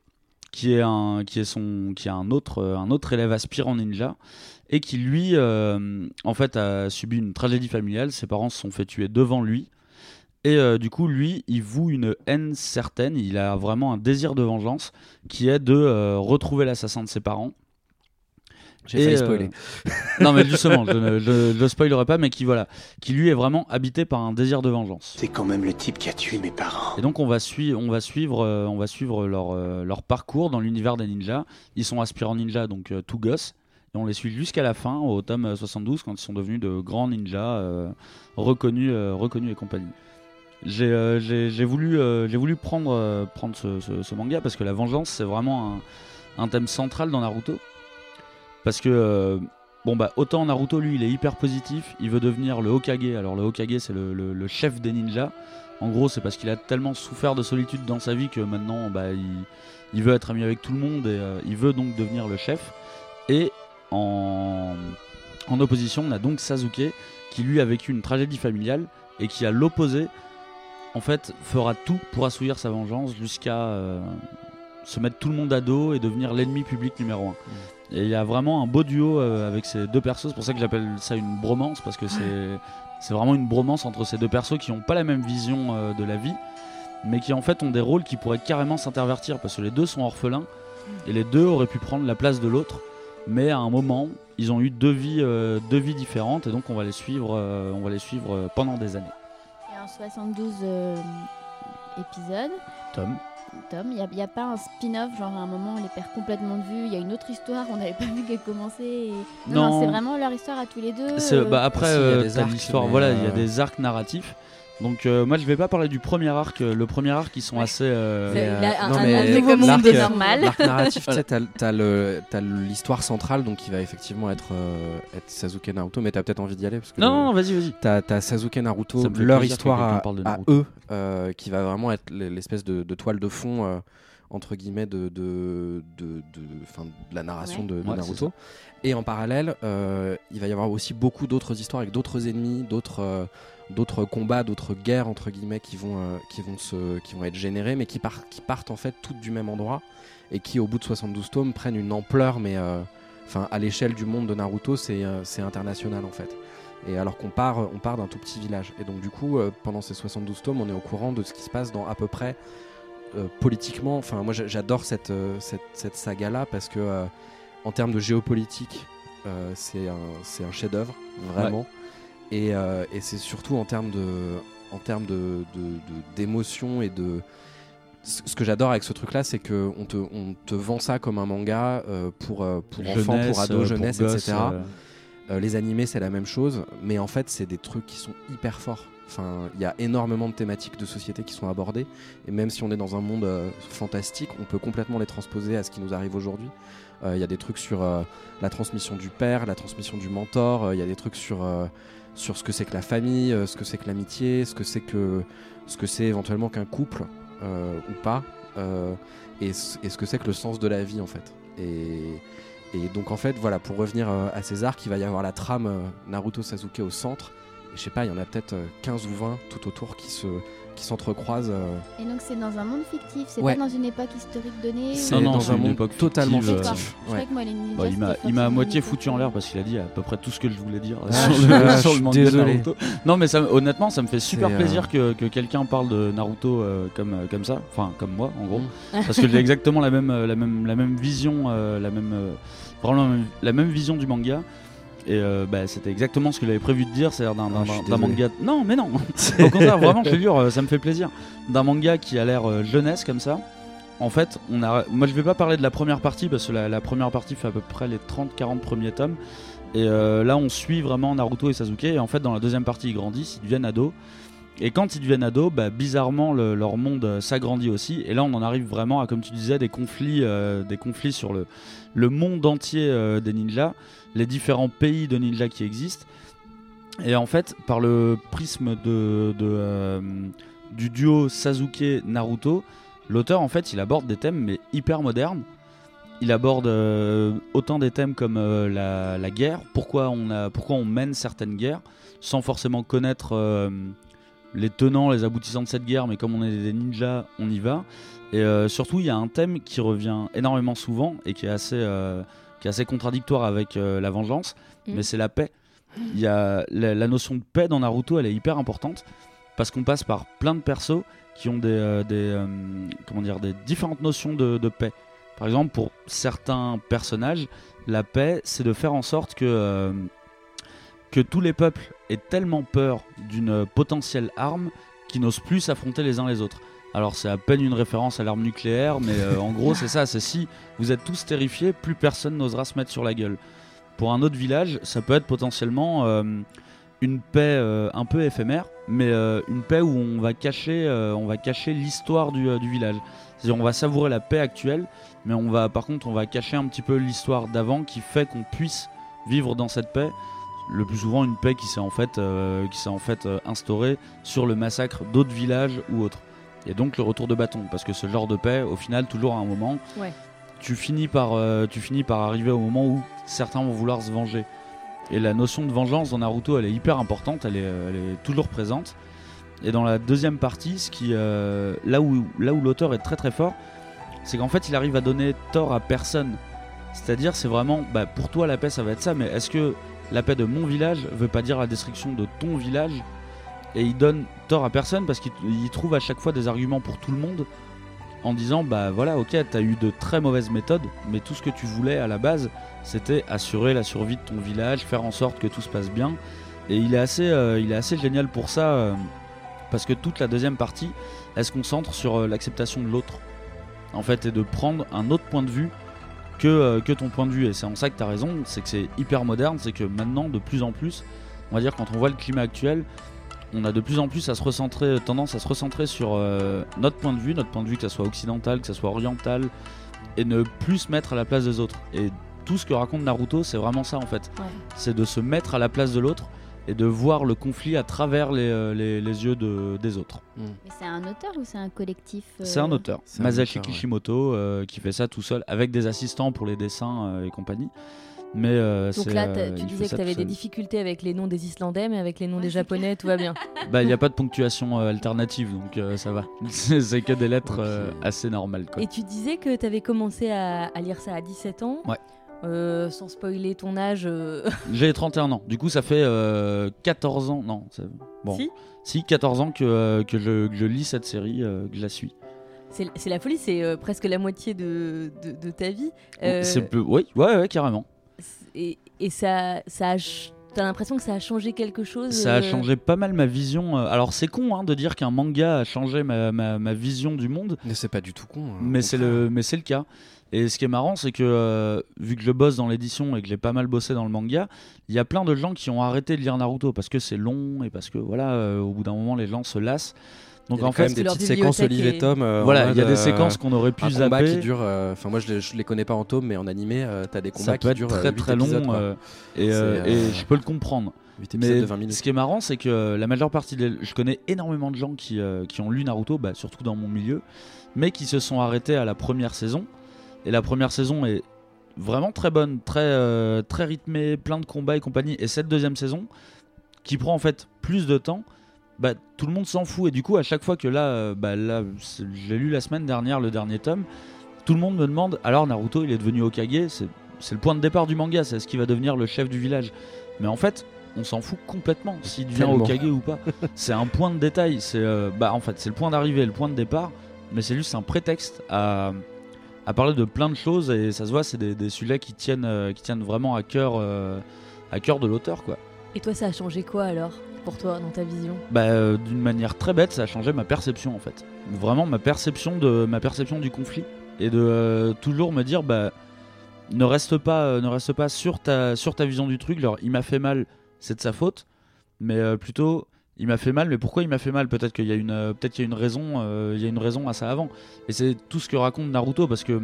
qui est un, qui est son, qui un autre, euh, un autre élève aspirant ninja, et qui lui, en fait, a subi une tragédie familiale. Ses parents se sont fait tuer devant lui. Et du coup, lui, il voue une haine certaine. Il a vraiment un désir de vengeance qui est de retrouver l'assassin de ses parents. J'ai failli euh, spoiler. non, mais justement, je ne je, je spoilerai pas, mais qui voilà, qui lui est vraiment habité par un désir de vengeance. C'est quand même le type qui a tué mes parents. Et donc on va, sui- on va suivre, euh, on va suivre leur, euh, leur parcours dans l'univers des ninjas. Ils sont aspirants ninja, donc euh, tout gosse. Et on les suit jusqu'à la fin, au tome euh, 72, quand ils sont devenus de grands ninjas euh, reconnus, euh, reconnus et compagnie. J'ai euh, voulu, euh, j'ai voulu prendre, euh, prendre ce, ce- ce manga parce que la vengeance, c'est vraiment un, un thème central dans Naruto. Parce que, euh, bon, bah, autant Naruto, lui, il est hyper positif, il veut devenir le Hokage. Alors, le Hokage, c'est le, chef des ninjas. En gros, c'est parce qu'il a tellement souffert de solitude dans sa vie que maintenant, bah, il, veut être ami avec tout le monde et euh, il veut donc devenir le chef. Et en, opposition, on a donc Sasuke qui lui a vécu une tragédie familiale et qui à l'opposé, en fait, fera tout pour assouvir sa vengeance jusqu'à euh, se mettre tout le monde à dos et devenir l'ennemi public numéro un. Et il y a vraiment un beau duo euh, avec ces deux persos. C'est pour ça que j'appelle ça une bromance parce que c'est c'est vraiment une bromance entre ces deux persos qui n'ont pas la même vision euh, de la vie, mais qui en fait ont des rôles qui pourraient carrément s'intervertir parce que les deux sont orphelins et les deux auraient pu prendre la place de l'autre. Mais à un moment, ils ont eu deux vies, euh, deux vies différentes et donc on va les suivre, euh, on va les suivre euh, pendant des années. A un 72 euh, épisodes. Tom. Tom, il n'y a, pas un spin-off, genre à un moment on les perd complètement de vue, il y a une autre histoire, on n'avait pas vu qu'elle commençait. et- Non, Non. c'est vraiment leur histoire à tous les deux. Euh, bah, après, il y a euh, des t'as arcs, l'histoire, mais, voilà, il y a euh, des arcs narratifs. Donc euh, moi je vais pas parler du premier arc. euh, Le premier arc ils sont assez. euh, a un- non, un- mais un nouveau monde euh, normal. L'arc narratif, tu sais, t'as, t'as le- t'as l'histoire centrale, donc qui va effectivement être, euh, être Sasuke Naruto, mais t'as peut-être envie d'y aller parce que Non, non, vas-y, vas-y. T'as, t'as Sasuke Naruto, leur histoire à, parle de à Naruto. eux, euh, qui va vraiment être l'espèce de, de toile de fond euh, entre guillemets de, de, de, de- enfin, de la narration Ouais. de, de Ouais, c'est Naruto. Et en parallèle, euh, il va y avoir aussi beaucoup d'autres histoires avec d'autres ennemis, d'autres euh, d'autres combats, d'autres guerres entre guillemets qui vont euh, qui vont se qui vont être générées, mais qui partent qui partent en fait toutes du même endroit et qui au bout de 72 tomes prennent une ampleur, mais euh, enfin à l'échelle du monde de Naruto, c'est euh, international en fait. Et alors qu'on part, on part d'un tout petit village. Et donc du coup, pendant ces 72 tomes, on est au courant de ce qui se passe dans à peu près politiquement. Enfin, moi j'a- j'adore cette, cette, saga-là parce que en termes de géopolitique, c'est un, un chef-d'œuvre, vraiment. Et, euh, et c'est surtout en termes de, en termes de, d'émotion et de. Ce que j'adore avec ce truc-là, c'est que on te, on te vend ça comme un manga euh, pour, euh, pour enfants, pour ados, pour jeunesse, gosses, etc. les animés, c'est la même chose, mais en fait, c'est des trucs qui sont hyper forts. Enfin, il y a énormément de thématiques de société qui sont abordées, et même si on est dans un monde fantastique, on peut complètement les transposer à ce qui nous arrive aujourd'hui. Euh, Il y a des trucs sur euh, la transmission du père, la transmission du mentor. euh, Il y a des trucs sur sur ce que c'est que la famille, ce que c'est que l'amitié, ce que c'est que ce que c'est éventuellement qu'un couple ou pas, et, ce- que c'est que le sens de la vie en fait. Et donc en fait, voilà, pour revenir à César, il va y avoir la trame Naruto Sasuke au centre. Et je sais pas, il y en a peut-être euh, 15 ou 20 tout autour qui se qui s'entrecroisent. euh, Et donc c'est dans un monde fictif, c'est Ouais. pas dans une époque historique donnée C'est ou- dans un une monde époque totalement fictive, D'accord. fictif. Ninjas, Bah, il m'a, il m'a à moitié foutu en l'air parce qu'il a dit à peu près tout ce que je voulais dire Ah, sur, le, ah, sur manga de désolé. Naruto. Non, mais ça, honnêtement, ça me fait super euh, plaisir que, que quelqu'un parle de Naruto euh, comme, euh, comme ça, enfin comme moi en gros, Mm. parce que j'ai exactement la même, euh, la même, la même vision, euh, la même, euh, vraiment la même, la même vision du manga. Et euh, bah, c'était exactement ce que j'avais prévu de dire, c'est-à-dire d'un, Ah, manga. Non, mais non. Au contraire, vraiment, je te jure, euh, ça me fait plaisir. D'un manga qui a l'air euh, jeunesse comme ça. En fait, on a. Moi, je vais pas parler de la première partie parce que la, la première partie fait à peu près les 30-40 premiers tomes. Et euh, là, on suit vraiment Naruto et Sasuke. Et en fait, dans la deuxième partie, ils grandissent, ils deviennent ados. Et quand ils deviennent ados, bah, bizarrement, le- leur monde euh, s'agrandit aussi. Et là, on en arrive vraiment à, comme tu disais, des conflits, euh, des conflits sur le, le monde entier euh, des ninjas, les différents pays de ninjas qui existent. Et en fait, par le prisme euh, du duo Sasuke-Naruto, l'auteur, en fait, il aborde des thèmes mais hyper modernes. Il aborde euh, autant des thèmes comme euh, la, guerre, pourquoi on, pourquoi on mène certaines guerres, sans forcément connaître les tenants, les aboutissants de cette guerre, mais comme on est des ninjas, on y va. Et surtout, il y a un thème qui revient énormément souvent et qui est assez, qui est assez contradictoire avec euh, la vengeance, Mm. mais c'est la paix. Il y a la, la notion de paix dans Naruto, elle est hyper importante parce qu'on passe par plein de persos qui ont des, euh, des, euh, comment dire, des différentes notions de, de paix. Par exemple, pour certains personnages, la paix, c'est de faire en sorte que, euh, que tous les peuples aient tellement peur d'une potentielle arme qu'ils n'osent plus s'affronter les uns les autres. Alors c'est à peine une référence à l'arme nucléaire, mais euh, en gros c'est ça, c'est si vous êtes tous terrifiés, plus personne n'osera se mettre sur la gueule. Pour un autre village, ça peut être potentiellement euh, une paix euh, un peu éphémère, mais une paix où on va cacher, l'histoire du, village. C'est-à-dire on va savourer la paix actuelle, mais on va, par contre, on va cacher un petit peu l'histoire d'avant qui fait qu'on puisse vivre dans cette paix. Le plus souvent, une paix qui s'est en fait, instaurée sur le massacre d'autres villages ou autres. Et donc le retour de bâton, parce que ce genre de paix, au final, toujours à un moment, Ouais. tu finis par, euh, tu finis par arriver au moment où certains vont vouloir se venger. Et la notion de vengeance dans Naruto, elle est hyper importante, elle est, euh, elle est toujours présente. Et dans la deuxième partie, ce qui, euh, là où, là où l'auteur est très très fort, c'est qu'en fait il arrive à donner tort à personne. C'est-à-dire, c'est vraiment, bah, pour toi la paix ça va être ça, mais est-ce que la paix de mon village veut pas dire la destruction de ton village Et il donne tort à personne parce qu'il il trouve à chaque fois des arguments pour tout le monde en disant bah voilà ok t'as eu de très mauvaises méthodes mais tout ce que tu voulais à la base c'était assurer la survie de ton village faire en sorte que tout se passe bien. Et il est assez euh, il est assez génial pour ça euh, parce que toute la deuxième partie elle se concentre sur euh, l'acceptation de l'autre en fait et de prendre un autre point de vue que, que ton point de vue. Et c'est en ça que tu as raison c'est que c'est hyper moderne c'est que maintenant de plus en plus on va dire quand on voit le climat actuel on a de plus en plus à se recentrer, tendance à se recentrer sur euh, notre point de vue, notre point de vue que ça soit occidental, que ça soit oriental, et ne plus se mettre à la place des autres. Et tout ce que raconte Naruto, c'est vraiment ça en fait. Ouais. C'est de se mettre à la place de l'autre et de voir le conflit à travers les, euh, les- les yeux de- des autres. Mais c'est un auteur ou c'est un collectif euh, C'est un auteur, Masashi ouais. Kishimoto, euh, qui fait ça tout seul, avec des assistants pour les dessins euh, et compagnie. Mais euh, Donc là, euh, tu disais que tu avais des difficultés avec les noms des Islandais, mais avec les noms des Japonais, tout va bien. Bah, il n'y a pas de ponctuation euh, alternative, donc euh, ça va. c'est que des lettres euh, assez normales. Quoi. Et tu disais que tu avais commencé à, à lire ça à 17 ans. Ouais. Euh, sans spoiler ton âge. euh, J'ai 31 ans, du coup ça fait euh, 14 ans, non, bon, Si 14 ans que, euh, que, je, que je lis cette série, euh, que je la suis. c'est c'est la folie, c'est euh, presque la moitié de, de, de ta vie. Euh, C'est peu- Oui, ouais, ouais, carrément. Et, et ça, ça a ch- T'as l'impression que ça a changé quelque chose Ça a euh, changé pas mal ma vision. euh, Alors c'est con hein, de dire qu'un manga a changé ma, ma- ma vision du monde. Mais c'est pas du tout con. hein, Mais c'est le, mais c'est le cas. Et ce qui est marrant, c'est que euh, vu que je bosse dans l'édition et que j'ai pas mal bossé dans le manga, il y a plein de gens qui ont arrêté de lire Naruto parce que c'est long et parce que voilà, euh, au bout d'un moment les gens se lassent. Donc Il y a en quand même fait, des petites séquences Olivier Tom. euh, en voilà, il y a des euh, séquences qu'on aurait pu un combat zapper. qui dure. euh, Enfin, moi, je les, je les connais pas en tome, mais en animé, euh, t'as des combats ça peut qui être durent très euh, très long épisodes, quoi. euh, et, euh, euh, et je peux le comprendre. Mais de 20 minutes. ce qui est marrant, c'est que la majeure partie des... Je connais énormément de gens qui, euh, qui ont lu Naruto, bah, surtout dans mon milieu, mais qui se sont arrêtés à la première saison. Et la première saison est vraiment très bonne, très, euh, très rythmée, plein de combats et compagnie. Et cette deuxième saison, qui prend en fait plus de temps, bah, tout le monde s'en fout. Et du coup, à chaque fois que là, euh, bah, là j'ai lu la semaine dernière le dernier tome, tout le monde me demande alors Naruto, il est devenu Hokage, c'est c'est le point de départ du manga, c'est ce qui va devenir le chef du village. Mais en fait, on s'en fout complètement s'il devient Tellement. Hokage ou pas. c'est un point de détail, c'est euh, bah en fait, c'est le point d'arrivée, le point de départ, mais c'est juste un prétexte à à parler de plein de choses et ça se voit, c'est des, des sujets qui tiennent euh, qui tiennent vraiment à cœur euh, à cœur de l'auteur quoi. Et toi, ça a changé quoi alors? Pour toi dans ta vision Bah, euh, d'une manière très bête, ça a changé ma perception en fait. Vraiment ma perception de ma perception du conflit et de euh, toujours me dire bah ne reste pas euh, ne reste pas sur ta sur ta vision du truc. Genre il m'a fait mal, c'est de sa faute, mais plutôt il m'a fait mal. Mais pourquoi il m'a fait mal? Peut-être qu'il y a une qu'il y raison il y a une raison à ça avant. Et c'est tout ce que raconte Naruto parce que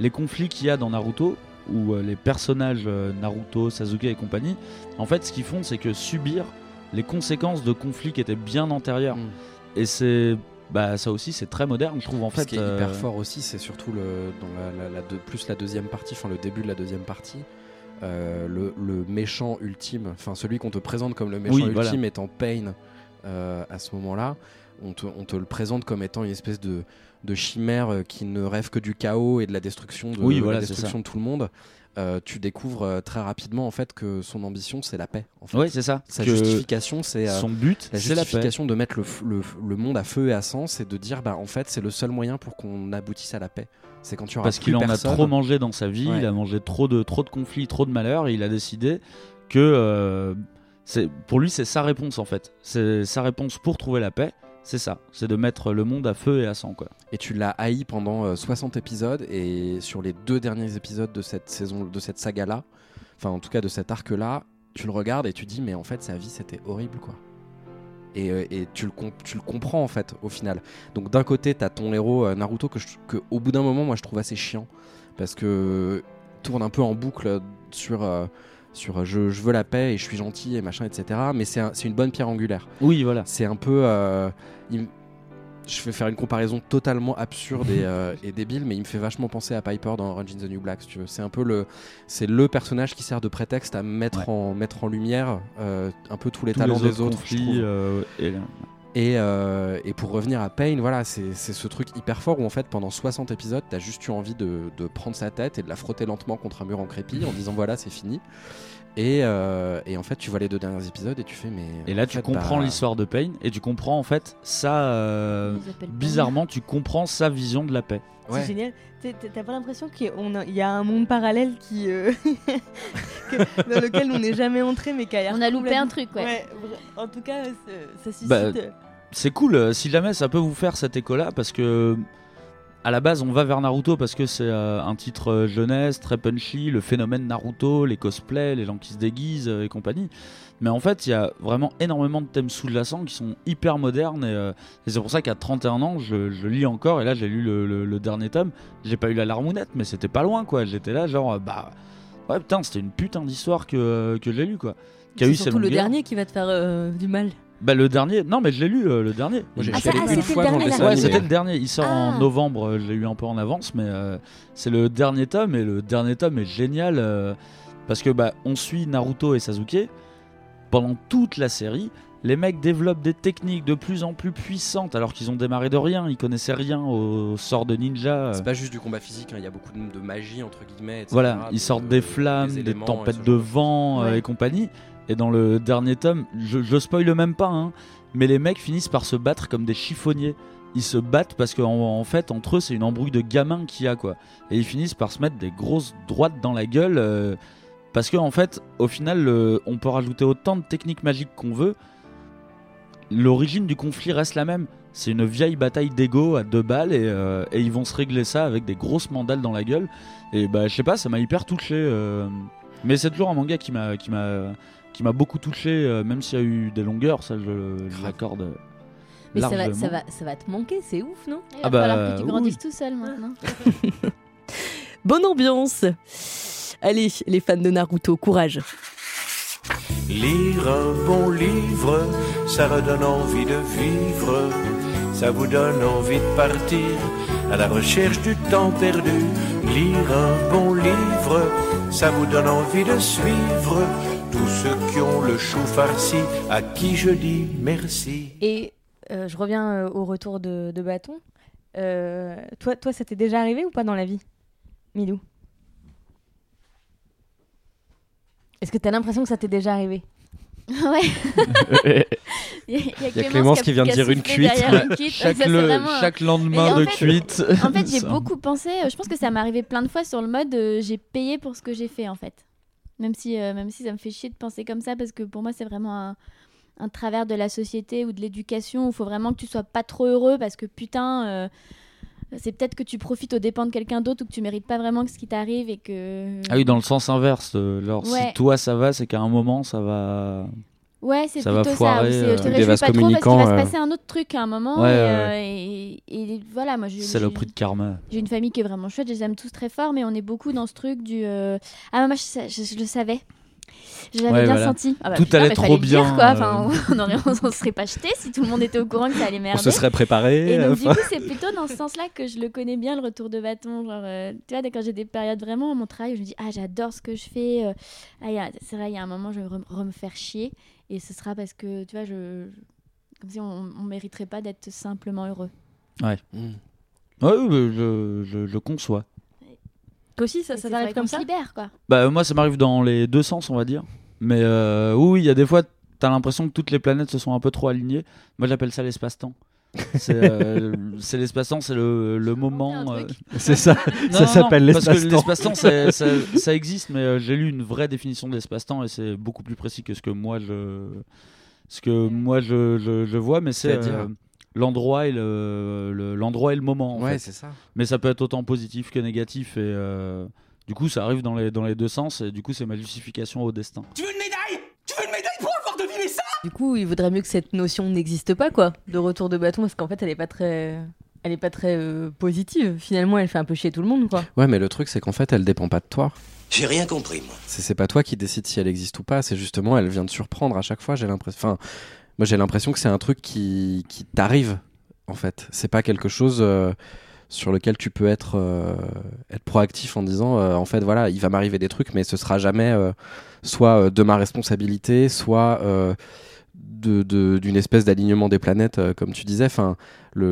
les conflits qu'il y a dans Naruto où les personnages Naruto, Sasuke et compagnie, en fait, ce qu'ils font, c'est que subir les conséquences de conflits qui étaient bien antérieurs. Mm. Et c'est, bah, ça aussi, c'est très moderne, je trouve. En Ce fait, qui est euh, hyper fort aussi, c'est surtout le, dans la, la- la deux- plus la deuxième partie, enfin le début de la deuxième partie. euh, le, le méchant ultime, enfin celui qu'on te présente comme le méchant Oui, ultime voilà. étant Pain euh, à ce moment-là, on te, on te le présente comme étant une espèce de, de chimère euh, qui ne rêve que du chaos et de la destruction de, Oui, de voilà, la destruction de tout le monde. Euh, tu découvres euh, très rapidement en fait que son ambition c'est la paix. En fait. Ouais, c'est ça. Sa Que justification c'est euh, son but, la c'est la justification de mettre le, le, le monde à feu et à sang, c'est de dire bah en fait c'est le seul moyen pour qu'on aboutisse à la paix. C'est quand tu parce qu'il en a trop mangé dans sa vie, Ouais. il a mangé trop de trop de conflits, trop de malheurs, et il a décidé que c'est pour lui c'est sa réponse en fait. C'est sa réponse pour trouver la paix. C'est ça, c'est de mettre le monde à feu et à sang quoi. Et tu l'as haï pendant euh, 60 épisodes et sur les deux derniers épisodes de cette saison, de cette saga là, enfin en tout cas de cet arc là, tu le regardes et tu dis mais en fait sa vie c'était horrible quoi. Et, euh, tu, le tu le comprends en fait au final. Donc d'un côté t'as ton héros euh, Naruto que, que au bout d'un moment moi je trouve assez chiant parce que tourne un peu en boucle sur euh, sur euh, je, je veux la paix et je suis gentil et machin etc. Mais c'est un- c'est une bonne pierre angulaire. Oui, voilà. C'est un peu. euh, il je vais faire une comparaison totalement absurde et, euh, et débile, mais il me fait vachement penser à Piper dans Orange is the New Black, si tu veux. C'est un peu le, c'est le personnage qui sert de prétexte à mettre en mettre en lumière euh, un peu tous les Tous talents les des autres je trouve. Et, euh, et pour revenir à Pain, voilà, c'est ce truc hyper fort où en fait pendant 60 épisodes, t'as juste eu envie de, de prendre sa tête et de la frotter lentement contre un mur en crépi en disant voilà c'est fini. Et, euh, et en fait tu vois les deux derniers épisodes et tu fais mais. Et là, tu fait, comprends bah, l'histoire de Pain et tu comprends en fait ça. euh, bizarrement, tu comprends sa vision de la paix. Ouais. C'est génial. T'as- pas l'impression qu'il y a- un monde parallèle qui, euh, que- dans lequel on n'est jamais entré, mais qui a l'air On a loupé un truc, ouais. En tout cas, ça suscite. Bah, c'est cool euh, si jamais ça peut vous faire cet écho là parce que à la base, on va vers Naruto parce que c'est euh, un titre euh, jeunesse, très punchy, le phénomène Naruto, les cosplays, les gens qui se déguisent euh, et compagnie. Mais en fait, il y a vraiment énormément de thèmes sous-jacents qui sont hyper modernes. Et, euh, et c'est pour ça qu'à 31 ans, je, je lis encore. Et là, j'ai lu le, le- le dernier tome. J'ai pas eu la larmounette, mais c'était pas loin, quoi. J'étais là, genre, bah. Ouais, putain, c'était une putain d'histoire que, que j'ai lu, quoi. C'est surtout le dernier qui va te faire du mal. Bah le dernier, non mais je l'ai lu euh, le dernier. Moi, j'ai- Ah, je ça- ah, une c'était fois le Ouais, animé. c'était le dernier. Il sort en Ah. novembre. euh, Je l'ai eu un peu en avance, mais euh, c'est le dernier tome et le dernier tome est génial euh, parce que bah on suit Naruto et Sasuke pendant toute la série. Les mecs développent des techniques de plus en plus puissantes alors qu'ils ont démarré de rien. Ils connaissaient rien au sort de ninja. C'est pas juste du combat physique, hein, il y a beaucoup de, de magie entre guillemets. etc., Voilà, ils sortent de- des flammes, des des, éléments et tempêtes de genre vent euh, Ouais. et compagnie. Et dans le dernier tome, je, je spoile même pas, hein, mais les mecs finissent par se battre comme des chiffonniers. Ils se battent parce qu'en en fait, entre eux, c'est une embrouille de gamins qu'il y a, quoi. Et ils finissent par se mettre des grosses droites dans la gueule. euh, parce qu'en en fait, au final, on peut rajouter autant de techniques magiques qu'on veut. L'origine du conflit reste la même. C'est une vieille bataille d'ego à deux balles et, euh, ils vont se régler ça avec des grosses mandales dans la gueule. Et bah, je sais pas, ça m'a hyper touché. euh, Mais c'est toujours un manga qui m'a qui m'a beaucoup touché, euh, même s'il y a eu des longueurs, ça je, l'accorde. euh, Mais ça va, ça, va, ça va te manquer, c'est ouf, non? Il va Ah bah, falloir que tu oui. grandisses tout seul maintenant. Bonne ambiance. Allez, les fans de Naruto, courage. Lire un bon livre, ça redonne envie de vivre, ça vous donne envie de partir à la recherche du temps perdu. Lire un bon livre, ça vous donne envie de suivre tous ceux qui ont le chou farci, à qui je dis merci. Et euh, je reviens euh, au retour de, de bâton. Euh, toi, toi, ça t'est déjà arrivé ou pas dans la vie, Milou? Est-ce que t'as l'impression que ça t'est déjà arrivé? Ouais. Il y a, il y a Clémence qui vient de dire une cuite. derrière une cuite. chaque, Ça, c'est le- vraiment un- chaque Mais lendemain en de fait- cuite. En fait, j'ai beaucoup pensé. Je pense que ça m'est arrivé plein de fois sur le mode euh, j'ai payé pour ce que j'ai fait en fait. Même si, euh, même si ça me fait chier de penser comme ça parce que pour moi c'est vraiment un, un travers de la société ou de l'éducation où il faut vraiment que tu sois pas trop heureux parce que putain euh, c'est peut-être que tu profites aux dépens de quelqu'un d'autre ou que tu mérites pas vraiment que ce qui t'arrive et que. Ah oui, dans le sens inverse. euh, genre, Ouais. si toi ça va, c'est qu'à un moment ça va. Ouais, c'est va plutôt foirer, ça. euh, je te réjouis pas trop parce qu'il va se euh. passer un autre truc à un moment. Ouais, et, euh, et- et voilà, moi je. Prix de karma. J'ai une famille qui est vraiment chouette, je les aime tous très fort, mais on est beaucoup dans ce truc du. euh, Ah, moi, je, sais- je- je le savais. Je l'avais Ouais, bien voilà. senti. Ah bah, Tout putain, allait trop le dire, bien, quoi. euh. Enfin, on on s'en serait pas jeté si tout le monde était au courant que ça allait merder. On se serait préparé. Et donc, du coup, c'est plutôt dans ce sens-là que je le connais bien, le retour de bâton. Genre, euh, tu vois, quand j'ai des périodes vraiment à mon travail où je me dis, ah, j'adore ce que je fais. euh, ah, c'est vrai, il y a un moment, je vais re- re- me faire chier. Et ce sera parce que, tu vois, je. Comme si on, on mériterait pas d'être simplement heureux. Ouais. Mm. Ouais, je, je, je conçois. Toi aussi, ça, ça t'arrive comme ça libère, quoi. Bah moi ça m'arrive dans les deux sens on va dire. Mais euh, oui, il y a des fois t'as l'impression que toutes les planètes se sont un peu trop alignées. Moi j'appelle ça l'espace-temps. C'est euh, c'est l'espace-temps, c'est le, le moment. euh. C'est ça, Non, ça s'appelle non, Parce que l'espace-temps. l'espace-temps ça, ça existe, mais euh, j'ai lu une vraie définition de l'espace-temps et c'est beaucoup plus précis que ce que moi je, ce que moi je, je, je vois. Mais c'est euh, l'endroit et le, le- l'endroit et le moment. en Ouais, fait. c'est ça. Mais ça peut être autant positif que négatif et euh, du coup ça arrive dans les, dans les deux sens et du coup c'est ma justification au destin. Tu veux une médaille Tu veux une médaille pour avoir deviné ça Du coup, il vaudrait mieux que cette notion n'existe pas, quoi, de retour de bâton, parce qu'en fait, elle est pas très, elle est pas très euh, positive. Finalement, elle fait un peu chier tout le monde, quoi. Ouais, mais le truc, c'est qu'en fait, elle dépend pas de toi. J'ai rien compris, moi. C'est pas toi qui décide si elle existe ou pas. C'est justement, elle vient de surprendre à chaque fois. J'ai l'impression. Enfin, moi, j'ai l'impression que c'est un truc qui, qui t'arrive. En fait, c'est pas quelque chose euh, sur lequel tu peux être euh, être proactif en disant, euh, en fait, voilà, il va m'arriver des trucs, mais ce sera jamais euh, soit euh, de ma responsabilité, soit euh, de- de- d'une espèce d'alignement des planètes, euh, comme tu disais. Enfin,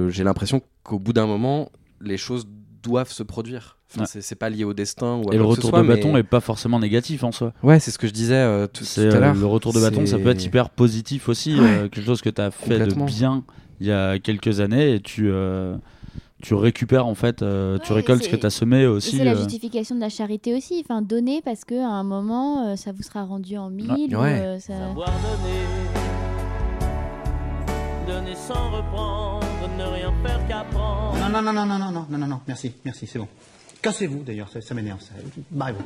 j'ai l'impression qu'au bout d'un moment, les choses doivent se produire. Enfin, Ouais. c'est- pas lié au destin ou à Et le quoi que ce retour soit, de bâton mais- est pas forcément négatif en soi. Ouais, c'est ce que je disais euh, tout, à l'heure. le retour de bâton, ça peut être hyper positif aussi, Ouais. euh, quelque chose que tu as fait de bien il y a quelques années et tu, euh, tu récupères en fait, euh, tu récoltes ce que tu as semé aussi. c'est la euh, justification de la charité aussi. Enfin, donner parce qu'à un moment, euh, ça vous sera rendu en mille. ou, Ouais. euh, ça- Savoir donner, donner sans reprendre, ne rien faire qu'apprendre. Non, non, non, non, non, non, non, non, non, non, merci, merci, c'est bon. Cassez-vous d'ailleurs, ça, ça m'énerve, ça. Barrez-vous.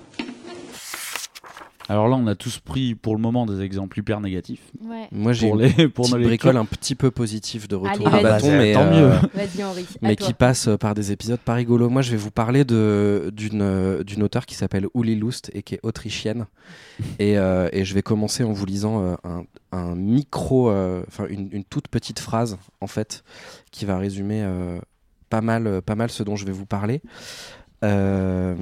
Alors là, on a tous pris pour le moment des exemples hyper négatifs. Ouais. Moi, j'ai pour une les pour nos un petit peu positif de retour Allez, vas-y. bâton, mais, tant euh, mieux. Henri. à mais qui passe euh, par des épisodes pas rigolos. Moi, je vais vous parler de d'une euh, d'une auteure qui s'appelle Uli Lust et qui est autrichienne. et, euh, et je vais commencer en vous lisant euh, un, un micro, euh, enfin une, une toute petite phrase en fait, qui va résumer euh, pas mal, pas mal ce dont je vais vous parler. Euh,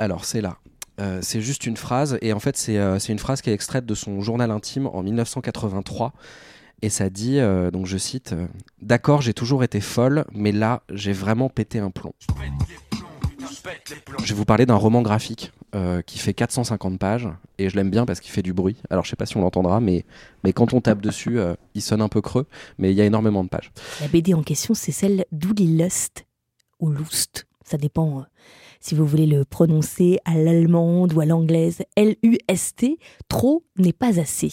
Alors, c'est là. Euh, c'est juste une phrase, et en fait, c'est euh, c'est une phrase qui est extraite de son journal intime en 1983. Et ça dit, euh, donc je cite, D'accord, j'ai toujours été folle, mais là, j'ai vraiment pété un plomb. Je vais vous parler d'un roman graphique qui fait 450 pages, et je l'aime bien parce qu'il fait du bruit. Alors, je sais pas si on l'entendra, mais, mais quand on tape dessus, il sonne un peu creux, mais il y a énormément de pages. La BD en question, c'est celle d'Uli Lust ou Lust. Ça dépend si vous voulez le prononcer à l'allemande ou à l'anglaise. L-U-S-T. Trop n'est pas assez.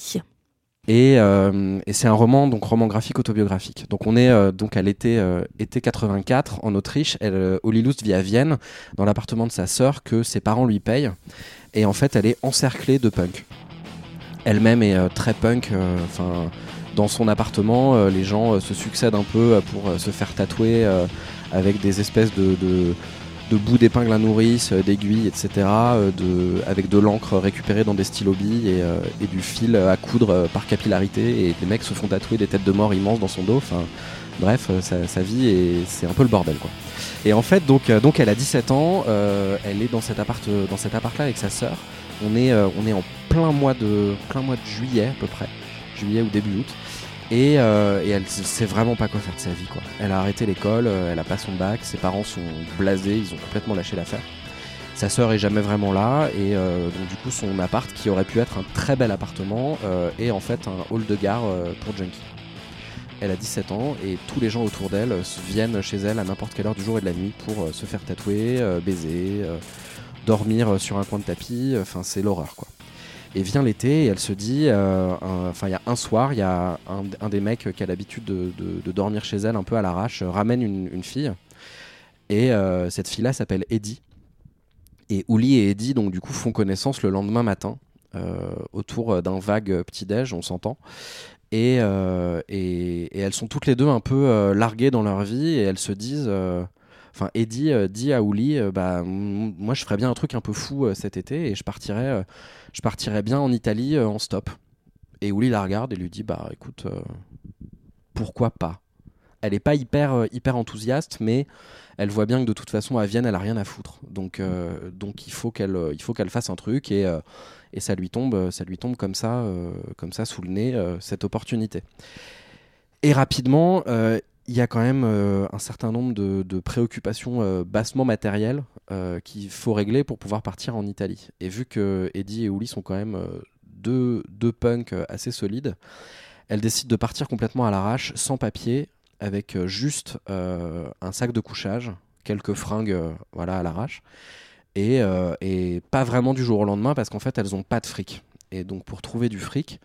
Et, euh, et c'est un roman, donc roman graphique autobiographique. Donc on est euh, donc à l'été euh, été 84 en Autriche. Elle, euh, Oli Lust vit à Vienne dans l'appartement de sa sœur que ses parents lui payent. Et en fait, elle est encerclée de punk. Elle-même est très punk. Enfin, dans son appartement, les gens se succèdent un peu pour se faire tatouer avec des espèces de, de bouts d'épingle à nourrice, euh, d'aiguilles, etc. euh, avec de l'encre récupérée dans des stylos euh, et du fil à coudre par capillarité. Et les mecs se font tatouer des têtes de mort immenses dans son dos. Bref, sa, vie c'est un peu le bordel quoi. Et en fait, donc, donc elle a 17 ans, elle est dans cet appart, dans cet appart là avec sa sœur. On est, on est en plein mois de, plein mois de juillet à peu près, juillet ou début août. Et, euh, et elle sait vraiment pas quoi faire de sa vie quoi. Elle a arrêté l'école, euh, elle a pas son bac, ses parents sont blasés, ils ont complètement lâché l'affaire. Sa sœur est jamais vraiment là et euh, donc du coup son appart qui aurait pu être un très bel appartement euh, est en fait un hall de gare pour junkies. Elle a 17 ans et tous les gens autour d'elle viennent chez elle à n'importe quelle heure du jour et de la nuit pour se faire tatouer, baiser, dormir sur un coin de tapis. Enfin, c'est l'horreur quoi. Et vient l'été et elle se dit, euh, enfin il y a un soir, il y a un, des mecs qui a l'habitude de, dormir chez elle un peu à l'arrache, euh, ramène une, fille. Et euh, cette fille-là s'appelle Eddie. Et Ouli et Eddie, donc du coup, font connaissance le lendemain matin, autour d'un vague petit-déj, on s'entend. Et, et, elles sont toutes les deux un peu larguées dans leur vie et elles se disent. Enfin, Eddie dit à Ouli bah, moi je ferais bien un truc un peu fou euh, cet été et je partirais, euh, je partirais bien en Italie euh, en stop. Et Ouli la regarde et lui dit Bah écoute, pourquoi pas? Elle est pas hyper, hyper enthousiaste, mais elle voit bien que de toute façon à Vienne elle a rien à foutre. Donc, donc il faut qu'elle fasse un truc et, et ça lui tombe, ça lui tombe comme ça, comme ça sous le nez cette opportunité. Et rapidement, il y a quand même euh, un certain nombre de, préoccupations euh, bassement matérielles euh, qu'il faut régler pour pouvoir partir en Italie. Et vu que Eddie et Uli sont quand même deux, deux punks assez solides, elle décide de partir complètement à l'arrache, sans papier, avec juste un sac de couchage, quelques fringues voilà, à l'arrache, et, et pas vraiment du jour au lendemain parce qu'en fait elles ont pas de fric. Et donc pour trouver du fric,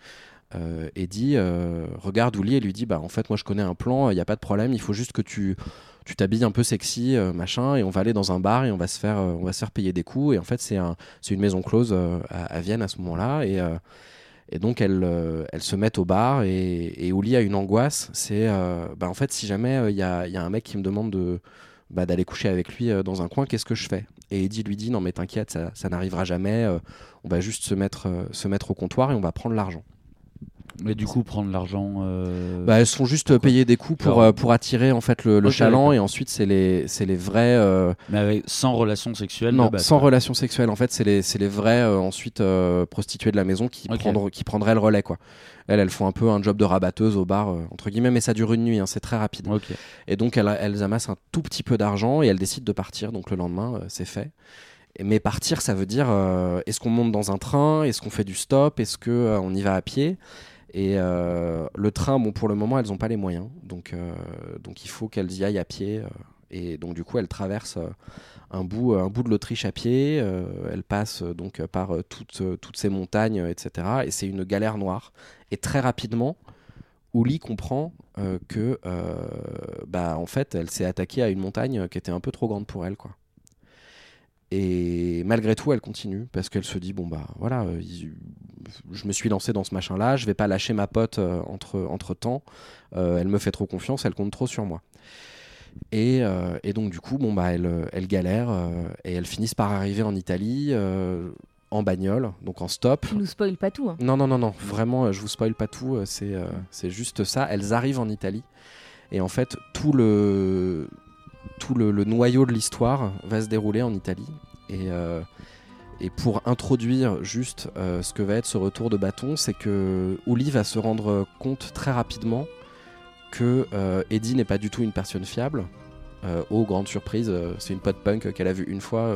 euh, Eddie euh, regarde Ouli et lui dit bah en fait moi je connais un plan, il n'y a pas de problème, il faut juste que tu tu t'habilles un peu sexy euh, machin et on va aller dans un bar et on va se faire euh, on va se faire payer des coups. Et en fait c'est un une maison close à, Vienne à ce moment-là. Et donc elles, se mettent au bar et, et Ouli a une angoisse, c'est bah en fait si jamais il y, a, y a un mec qui me demande de bah, d'aller coucher avec lui dans un coin, qu'est-ce que je fais? Et Eddie lui dit non mais t'inquiète, ça, ça n'arrivera jamais, on va juste se mettre, se mettre au comptoir et on va prendre l'argent. Mais du coup, prendre l'argent. euh, Bah, elles sont juste payées des coups pour, euh, pour attirer en fait le, chaland et ensuite c'est les, c'est les vrais. euh, Mais avec, sans relation sexuelle non, sans quoi. relation sexuelle. En fait, c'est les, c'est les vrais euh, ensuite prostituées de la maison qui, prendre- qui prendraient le relais quoi. Elles, elles font un peu un job de rabatteuse au bar entre guillemets, mais ça dure une nuit, hein, c'est très rapide. Et donc elles, elles amassent un tout petit peu d'argent et elles décident de partir. Donc le lendemain, c'est fait. Mais partir, ça veut dire est-ce qu'on monte dans un train? Est-ce qu'on fait du stop? Est-ce euh, on y va à pied? Et euh, le train, bon, pour le moment, elles n'ont pas les moyens, donc euh, donc il faut qu'elles y aillent à pied. euh, et donc du coup, elles traversent un bout un bout de l'Autriche à pied. elles passent donc par toutes toutes ces montagnes, etc. Et c'est une galère noire. Et très rapidement, Uli comprend que, bah, en fait, elle s'est attaquée à une montagne qui était un peu trop grande pour elle, quoi. Et malgré tout, elle continue parce qu'elle se dit bon bah voilà, euh, je me suis lancé dans ce machin-là, je vais pas lâcher ma pote euh, entre entre temps. elle me fait trop confiance, elle compte trop sur moi. Et, euh, et donc du coup, bon bah elle, euh, elle galère euh, et elles finissent par arriver en Italie euh, en bagnole, donc en stop. Tu nous spoil pas tout. hein. Non, non, non, non, vraiment, euh, je vous spoil pas tout, euh, c'est euh, c'est juste ça. Elles arrivent en Italie, et en fait, tout le, tout le, noyau de l'histoire va se dérouler en Italie. Et, euh, pour introduire juste euh, ce que va être ce retour de bâton, c'est que Uli va se rendre compte très rapidement que euh, Eddie n'est pas du tout une personne fiable. Oh, grande surprise, c'est une pote punk qu'elle a vue une fois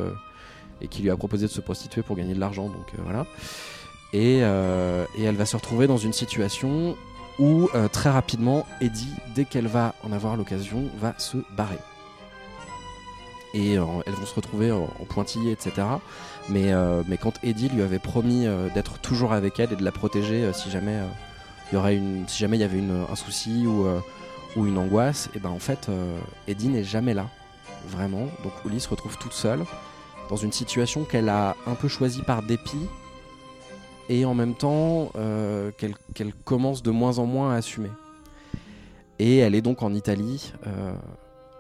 et qui lui a proposé de se prostituer pour gagner de l'argent, donc voilà. Et, elle va se retrouver dans une situation où très rapidement, Eddie, dès qu'elle va en avoir l'occasion, va se barrer. Et euh, elles vont se retrouver en, en pointillé, etc. Mais, euh, mais quand Eddie lui avait promis euh, d'être toujours avec elle et de la protéger si jamais il y si y avait un souci ou, une angoisse, et ben en fait, Eddie n'est jamais là, vraiment. Donc Uli se retrouve toute seule dans une situation qu'elle a un peu choisie par dépit et en même temps qu'elle commence de moins en moins à assumer. Et elle est donc en Italie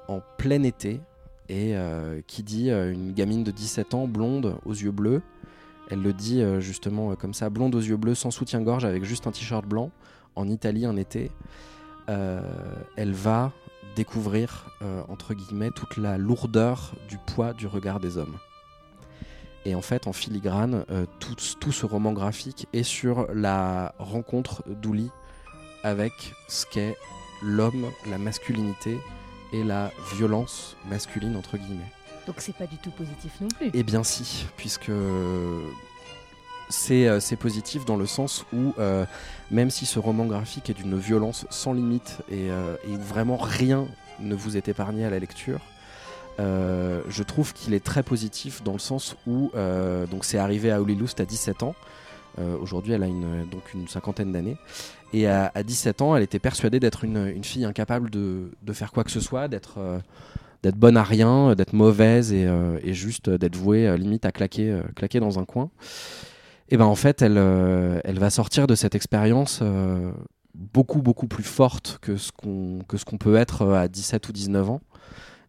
en plein été et euh, qui dit euh, une gamine de 17 ans, blonde, aux yeux bleus. Elle le dit euh, justement comme ça, blonde aux yeux bleus, sans soutien-gorge, avec juste un t-shirt blanc, en Italie en été. Elle va découvrir, entre guillemets, toute la lourdeur du poids du regard des hommes. Et en fait, en filigrane, tout, tout ce roman graphique est sur la rencontre d'Ouli avec ce qu'est l'homme, la masculinité et la violence masculine, entre guillemets. Donc c'est pas du tout positif non plus. Eh bien si, puisque c'est euh, positif dans le sens où euh, même si ce roman graphique est d'une violence sans limite et, euh, et où vraiment rien ne vous est épargné à la lecture, euh, je trouve qu'il est très positif dans le sens où donc c'est arrivé à Holly Lust à 17 ans. Euh, Aujourd'hui, elle a une, donc une cinquantaine d'années. Et à, à 17 ans, elle était persuadée d'être une, fille incapable de, faire quoi que ce soit, d'être euh, bonne à rien, d'être mauvaise et, euh, juste d'être vouée limite à claquer, dans un coin. Et ben en fait, elle, va sortir de cette expérience beaucoup beaucoup plus forte que ce qu'on peut être à 17 ou 19 ans.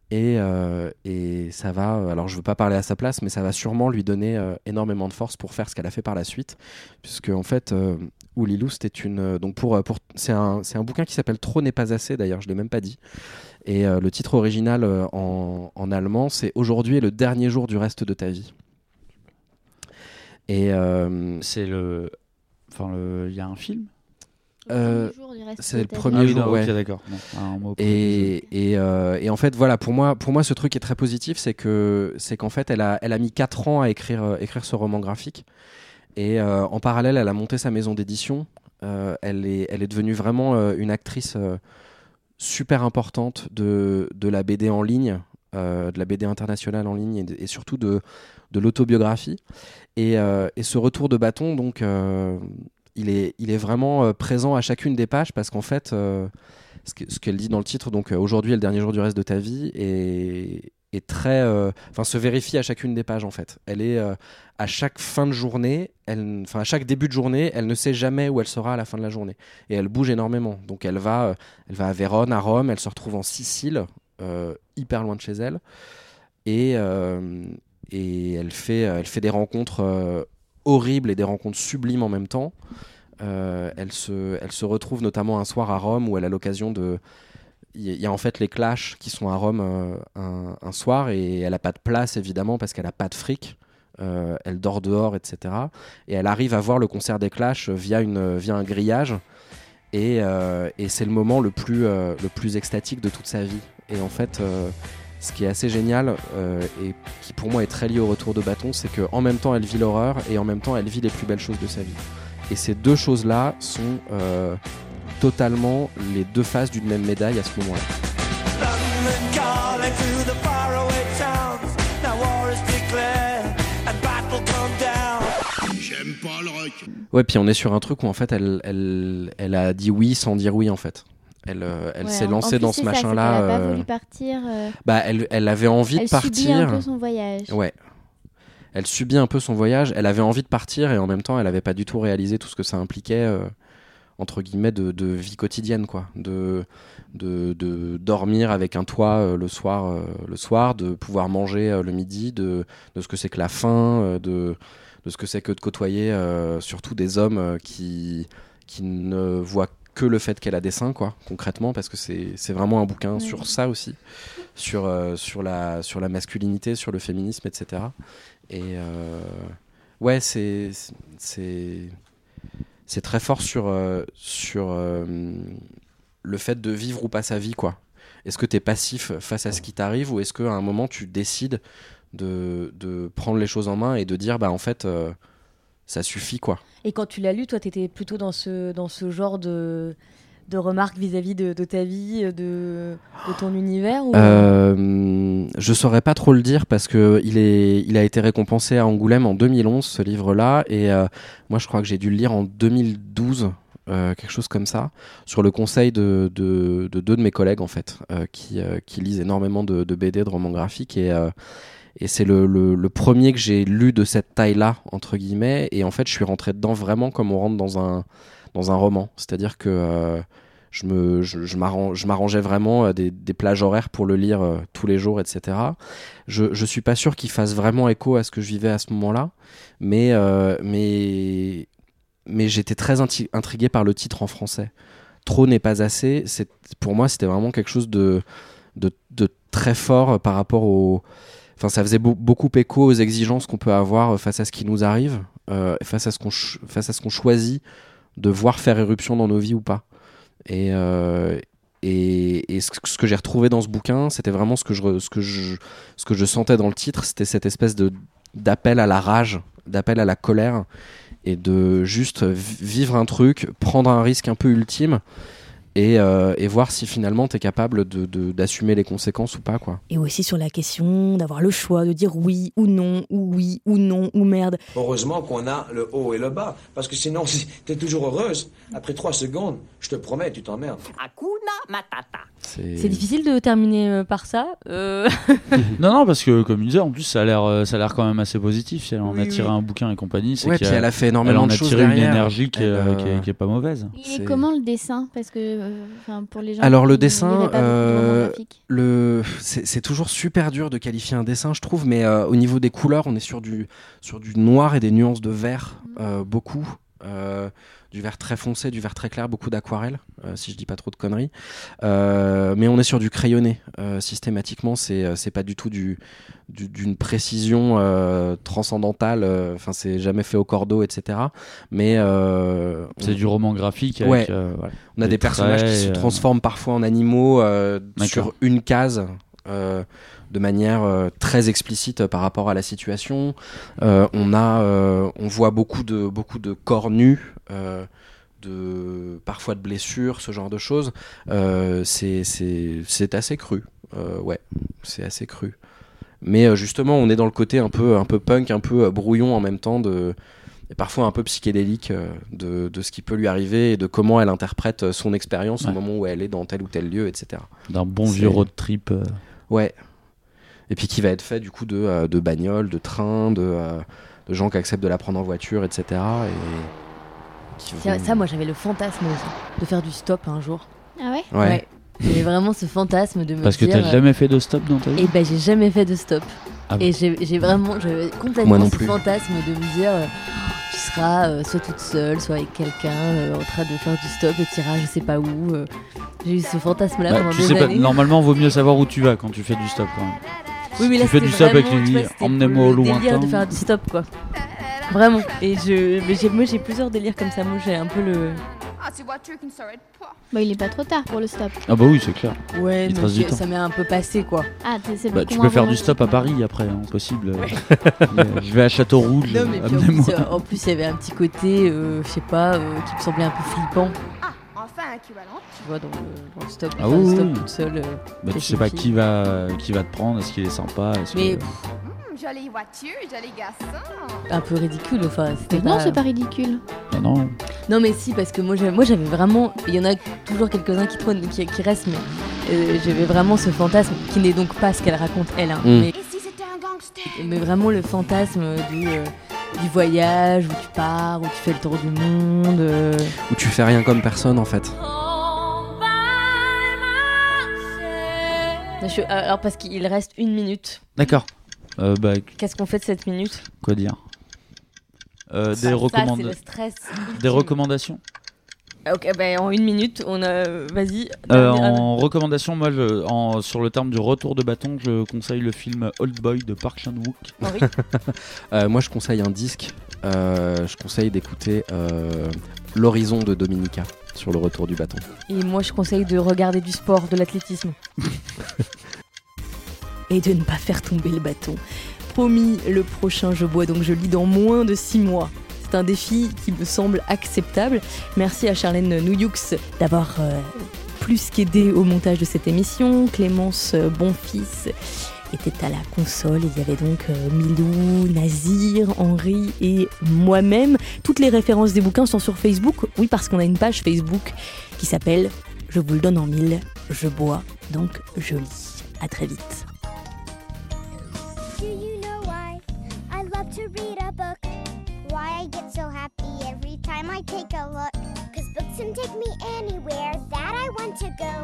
Et, euh, et ça va, alors je veux pas parler à sa place, mais ça va sûrement lui donner euh, énormément de force pour faire ce qu'elle a fait par la suite. Puisque en fait, euh, Oulilou, c'était une. euh, Donc pour, pour, c'est un, un bouquin qui s'appelle Trop n'est pas assez, d'ailleurs, je l'ai même pas dit. Et euh, le titre original euh, en, en allemand, c'est Aujourd'hui est le dernier jour du reste de ta vie. Et euh, c'est le. Enfin, il y a un film? Euh, c'est le premier Ah oui, jour, non, ouais. ok, d'accord. Bon, Et, et, euh, et en fait, voilà, pour moi, pour moi, ce truc est très positif, c'est que c'est qu'en fait, elle a, elle a mis 4 ans à écrire, euh, écrire ce roman graphique. Et euh, en parallèle, elle a monté sa maison d'édition. Euh, elle, est, elle est devenue vraiment euh, une actrice euh, super importante de, de la BD en ligne, euh, de la BD internationale en ligne et, de- et surtout de, de l'autobiographie. Et, euh, et ce retour de bâton, donc, euh, il, est, vraiment euh, présent à chacune des pages parce qu'en fait, euh, ce que- ce qu'elle dit dans le titre, donc euh, aujourd'hui est le dernier jour du reste de ta vie, est, très, enfin se vérifie à chacune des pages en fait. Elle est à chaque fin de journée, enfin à chaque début de journée, elle ne sait jamais où elle sera à la fin de la journée et elle bouge énormément. Donc elle va, elle va à Vérone, à Rome, elle se retrouve en Sicile, hyper loin de chez elle, et et elle fait, elle fait des rencontres horribles et des rencontres sublimes en même temps. Euh, elle, se, elle se retrouve notamment un soir à Rome où elle a l'occasion de. Il y, a- en fait les Clash qui sont à Rome euh, un, soir et elle n'a pas de place évidemment parce qu'elle n'a pas de fric. Euh, elle dort dehors, etc. Et elle arrive à voir le concert des Clash via, une, via un grillage. Et, et c'est le moment le plus, le plus extatique de toute sa vie. Et en fait, ce qui est assez génial euh, et qui pour moi est très lié au retour de bâton, c'est qu'en même temps elle vit l'horreur et en même temps elle vit les plus belles choses de sa vie. Et ces deux choses-là sont euh, totalement les deux faces d'une même médaille à ce moment-là. Ouais, puis on est sur un truc où en fait elle, elle, elle a dit oui sans dire oui en fait. Elle, elle Ouais, s'est lancée dans ce machin-là. qu'elle a pas euh, voulu partir. euh, Bah, elle, elle avait envie elle de partir. subit un peu son voyage. Ouais. Elle subit un peu son voyage. Elle avait envie de partir et en même temps, elle n'avait pas du tout réalisé tout ce que ça impliquait, euh, entre guillemets, de, de vie quotidienne, quoi. De, de, de dormir avec un toit euh, le, soir, euh, le soir, de pouvoir manger euh, le midi, de, de ce que c'est que la faim, de, de ce que c'est que de côtoyer surtout des hommes qui, qui ne voient que le fait qu'elle a des seins, quoi, concrètement, parce que c'est vraiment un bouquin sur ça aussi, sur, euh, sur, la, sur la masculinité, sur le féminisme, etc. Et euh, ouais, c'est c'est c'est très fort sur euh, sur le fait de vivre ou pas sa vie, quoi. Est-ce que tu es passif face à ce qui t'arrive ou est-ce qu'à un moment tu décides de, de prendre les choses en main et de dire bah en fait ça suffit quoi. Et quand tu l'as lu, toi, t'étais plutôt dans ce, dans ce genre de, de remarques vis-à-vis de, ta vie, de, ton univers ou... Euh, je saurais pas trop le dire parce que il a été récompensé à Angoulême en 2011 ce livre-là et euh, moi je crois que j'ai dû le lire en 2012. euh, quelque chose comme ça, sur le conseil de, de- de deux de mes collègues en fait, euh, qui, qui lisent énormément de, BD, de romans graphiques, et, et c'est le, premier que j'ai lu de cette taille-là, entre guillemets, et en fait je suis rentré dedans vraiment comme on rentre dans un, roman, c'est-à-dire que euh, je m'arrangeais vraiment euh, des, plages horaires pour le lire euh, tous les jours etc je je suis pas sûr qu'il fasse vraiment écho à ce que je vivais à ce moment-là. Mais j'étais très inti- intrigué par le titre en français. Trop n'est pas assez. Pour moi c'était vraiment quelque chose de très fort par rapport au enfin ça faisait beau- beaucoup écho aux exigences qu'on peut avoir euh, face à ce qui nous arrive euh, face à ce qu'on face à ce qu'on choisit de voir faire éruption dans nos vies ou pas. Et, euh, et, et ce, que- j'ai retrouvé dans ce bouquin, c'était vraiment ce que, je, ce, que je, ce que je sentais dans le titre, c'était cette espèce d'appel à la rage, d'appel à la colère, et de juste vi- vivre un truc, prendre un risque un peu ultime, et, euh, et voir si finalement tu es capable d'assumer de, d'assumer les conséquences ou pas. quoi. Et aussi sur la question d'avoir le choix de dire oui ou non, ou oui ou non, ou merde. Heureusement qu'on a le haut et le bas, parce que sinon, si t'es toujours heureuse, après trois secondes, je te promets, tu t'emmerdes. Hakuna Matata. C'est difficile de terminer euh, par ça. euh. non, non, parce que comme il disait, en plus, ça a l'air, euh, ça a l'air quand même assez positif. Si elle en a tiré oui. un bouquin et compagnie, c'est Ouais, qu'il y puis elle a fait énormément elle en de a choses tiré une énergie qui est, euh, qui est- qui est pas mauvaise. C'est- comment le dessin? Parce que, euh, pour les gens. Alors le qui dessin, euh, le c'est toujours super dur de qualifier un dessin, je trouve, mais euh, au niveau des couleurs, on est sur du sur du noir et des nuances de vert, euh, beaucoup. Du vert très foncé, du vert très clair, beaucoup d'aquarelle, euh, si je dis pas trop de conneries. Euh, mais on est sur du crayonné euh, systématiquement. C'est euh, c'est pas du tout du du- d'une précision transcendantale. Enfin, c'est jamais fait au cordeau, etc. Mais C'est on- du roman graphique Ouais. avec, voilà, on a des, des personnages qui se transforment parfois en animaux sur une case. euh, de manière euh, très explicite par rapport à la situation. On a, on voit beaucoup de beaucoup de corps nus, de parfois de blessures, ce genre de choses. Euh, c'est assez cru, Euh, ouais, c'est assez cru. Mais euh, justement, on est dans le côté un peu un peu punk, un peu euh, brouillon en même temps de et parfois un peu psychédélique euh, de, de ce qui peut lui arriver et de comment elle interprète euh, son expérience au moment où elle est dans tel ou tel lieu, etc. D'un bon vieux road trip. euh. Ouais. Et puis qui va être fait du coup de, euh, de bagnoles, de trains, de, euh, de gens qui acceptent de la prendre en voiture, etc. Et qui Ça, vont- ça, moi, j'avais le fantasme aussi, de faire du stop un jour. Ah ouais Ouais. J'avais vraiment ce fantasme de me Parce que t'as jamais fait de stop dans ta vie Et ben j'ai jamais fait de stop. Ah bon et j'ai j'ai vraiment, j'avais complètement ce plus. fantasme de me dire, euh, tu seras euh, soit toute seule, soit avec quelqu'un euh, en train de faire du stop et tu iras je sais pas où. euh. J'ai eu ce fantasme-là Bah, pendant tu des sais pas, années. normalement, vaut mieux savoir où tu vas quand tu fais du stop. quand même. Oui, mais tu là, fais du stop avec tu c'était emmenez-moi au lointain. de faire du stop, quoi. Vraiment. Et je, mais j'ai, moi, j'ai plusieurs délires comme ça. Moi, j'ai un peu le. Ah. Bah, il est pas trop tard pour le stop. Ah bah oui, c'est clair. Ouais, Il te mais reste du j'ai- temps. ça m'est un peu passé, quoi. Ah, t'es- c'est Bah, beaucoup tu moins peux faire du stop à Paris après, hein, possible. Euh, je vais à Château Rouge, Non, mais puis en amenez-moi. plus, euh, en plus, il y avait un petit côté, euh, je sais pas, euh, qui me semblait un peu flippant. Ah, enfin équivalent. Tu vois, dans le, dans le stop, Ah faire le oui, stop oui. toute seule. euh, Bah, tu sais pas qui va, qui va te prendre, est-ce qu'il est sympa est-ce Mais que... jolie voiture, joli garçon. Un peu ridicule, enfin. c'était Non, c'est pas ridicule. Ah non. Non, mais si, parce que moi, j'avais vraiment. Il y en a toujours quelques-uns qui, trônent- qui, qui restent, mais euh, j'avais vraiment ce fantasme qui n'est donc pas ce qu'elle raconte elle. hein, Mm. mais, mais vraiment le fantasme du, euh, du voyage où tu pars, où tu fais le tour du monde. euh. Où tu fais rien comme personne en fait. Je- alors, parce qu'il reste une minute. D'accord. Euh, bah, Qu'est-ce qu'on fait de cette minute quoi dire? Euh, Des ça, recommanda- c'est le stress Des recommandations? Ok, ben en une minute, on a. Vas-y. Euh, en recommandation, moi, je- en- sur le terme du retour de bâton, je conseille le film Old Boy de Park Chan-wook. Henri Euh, moi je conseille un disque. Euh, je conseille d'écouter euh, L'horizon de Dominica sur le retour du bâton. Et moi, je conseille de regarder du sport, de l'athlétisme. Et de ne pas faire tomber le bâton. Promis, le prochain je bois, donc je lis dans moins de 6 mois. C'est un défi qui me semble acceptable. Merci à Charlène Nouyux d'avoir euh, plus qu'aidé au montage de cette émission. Clémence euh, Bonfils était à la console. Il y avait donc euh, Milou, Nazir, Henri et moi-même. Toutes les références des bouquins sont sur Facebook. Oui, parce qu'on a une page Facebook qui s'appelle Je vous le donne en mille, je bois, donc je lis. À très vite. To read a book? Why I get so happy every time I take a look? Cause books can take me anywhere that I want to go.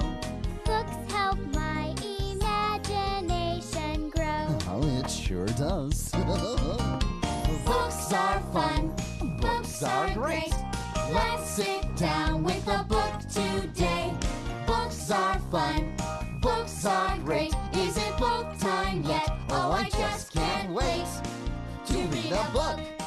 Books help my imagination grow. Oh, it sure does. Books are fun. Books are great. Let's sit down with a book today. Books are fun. Books are great. Is it book time yet? Oh, I just can't wait the book.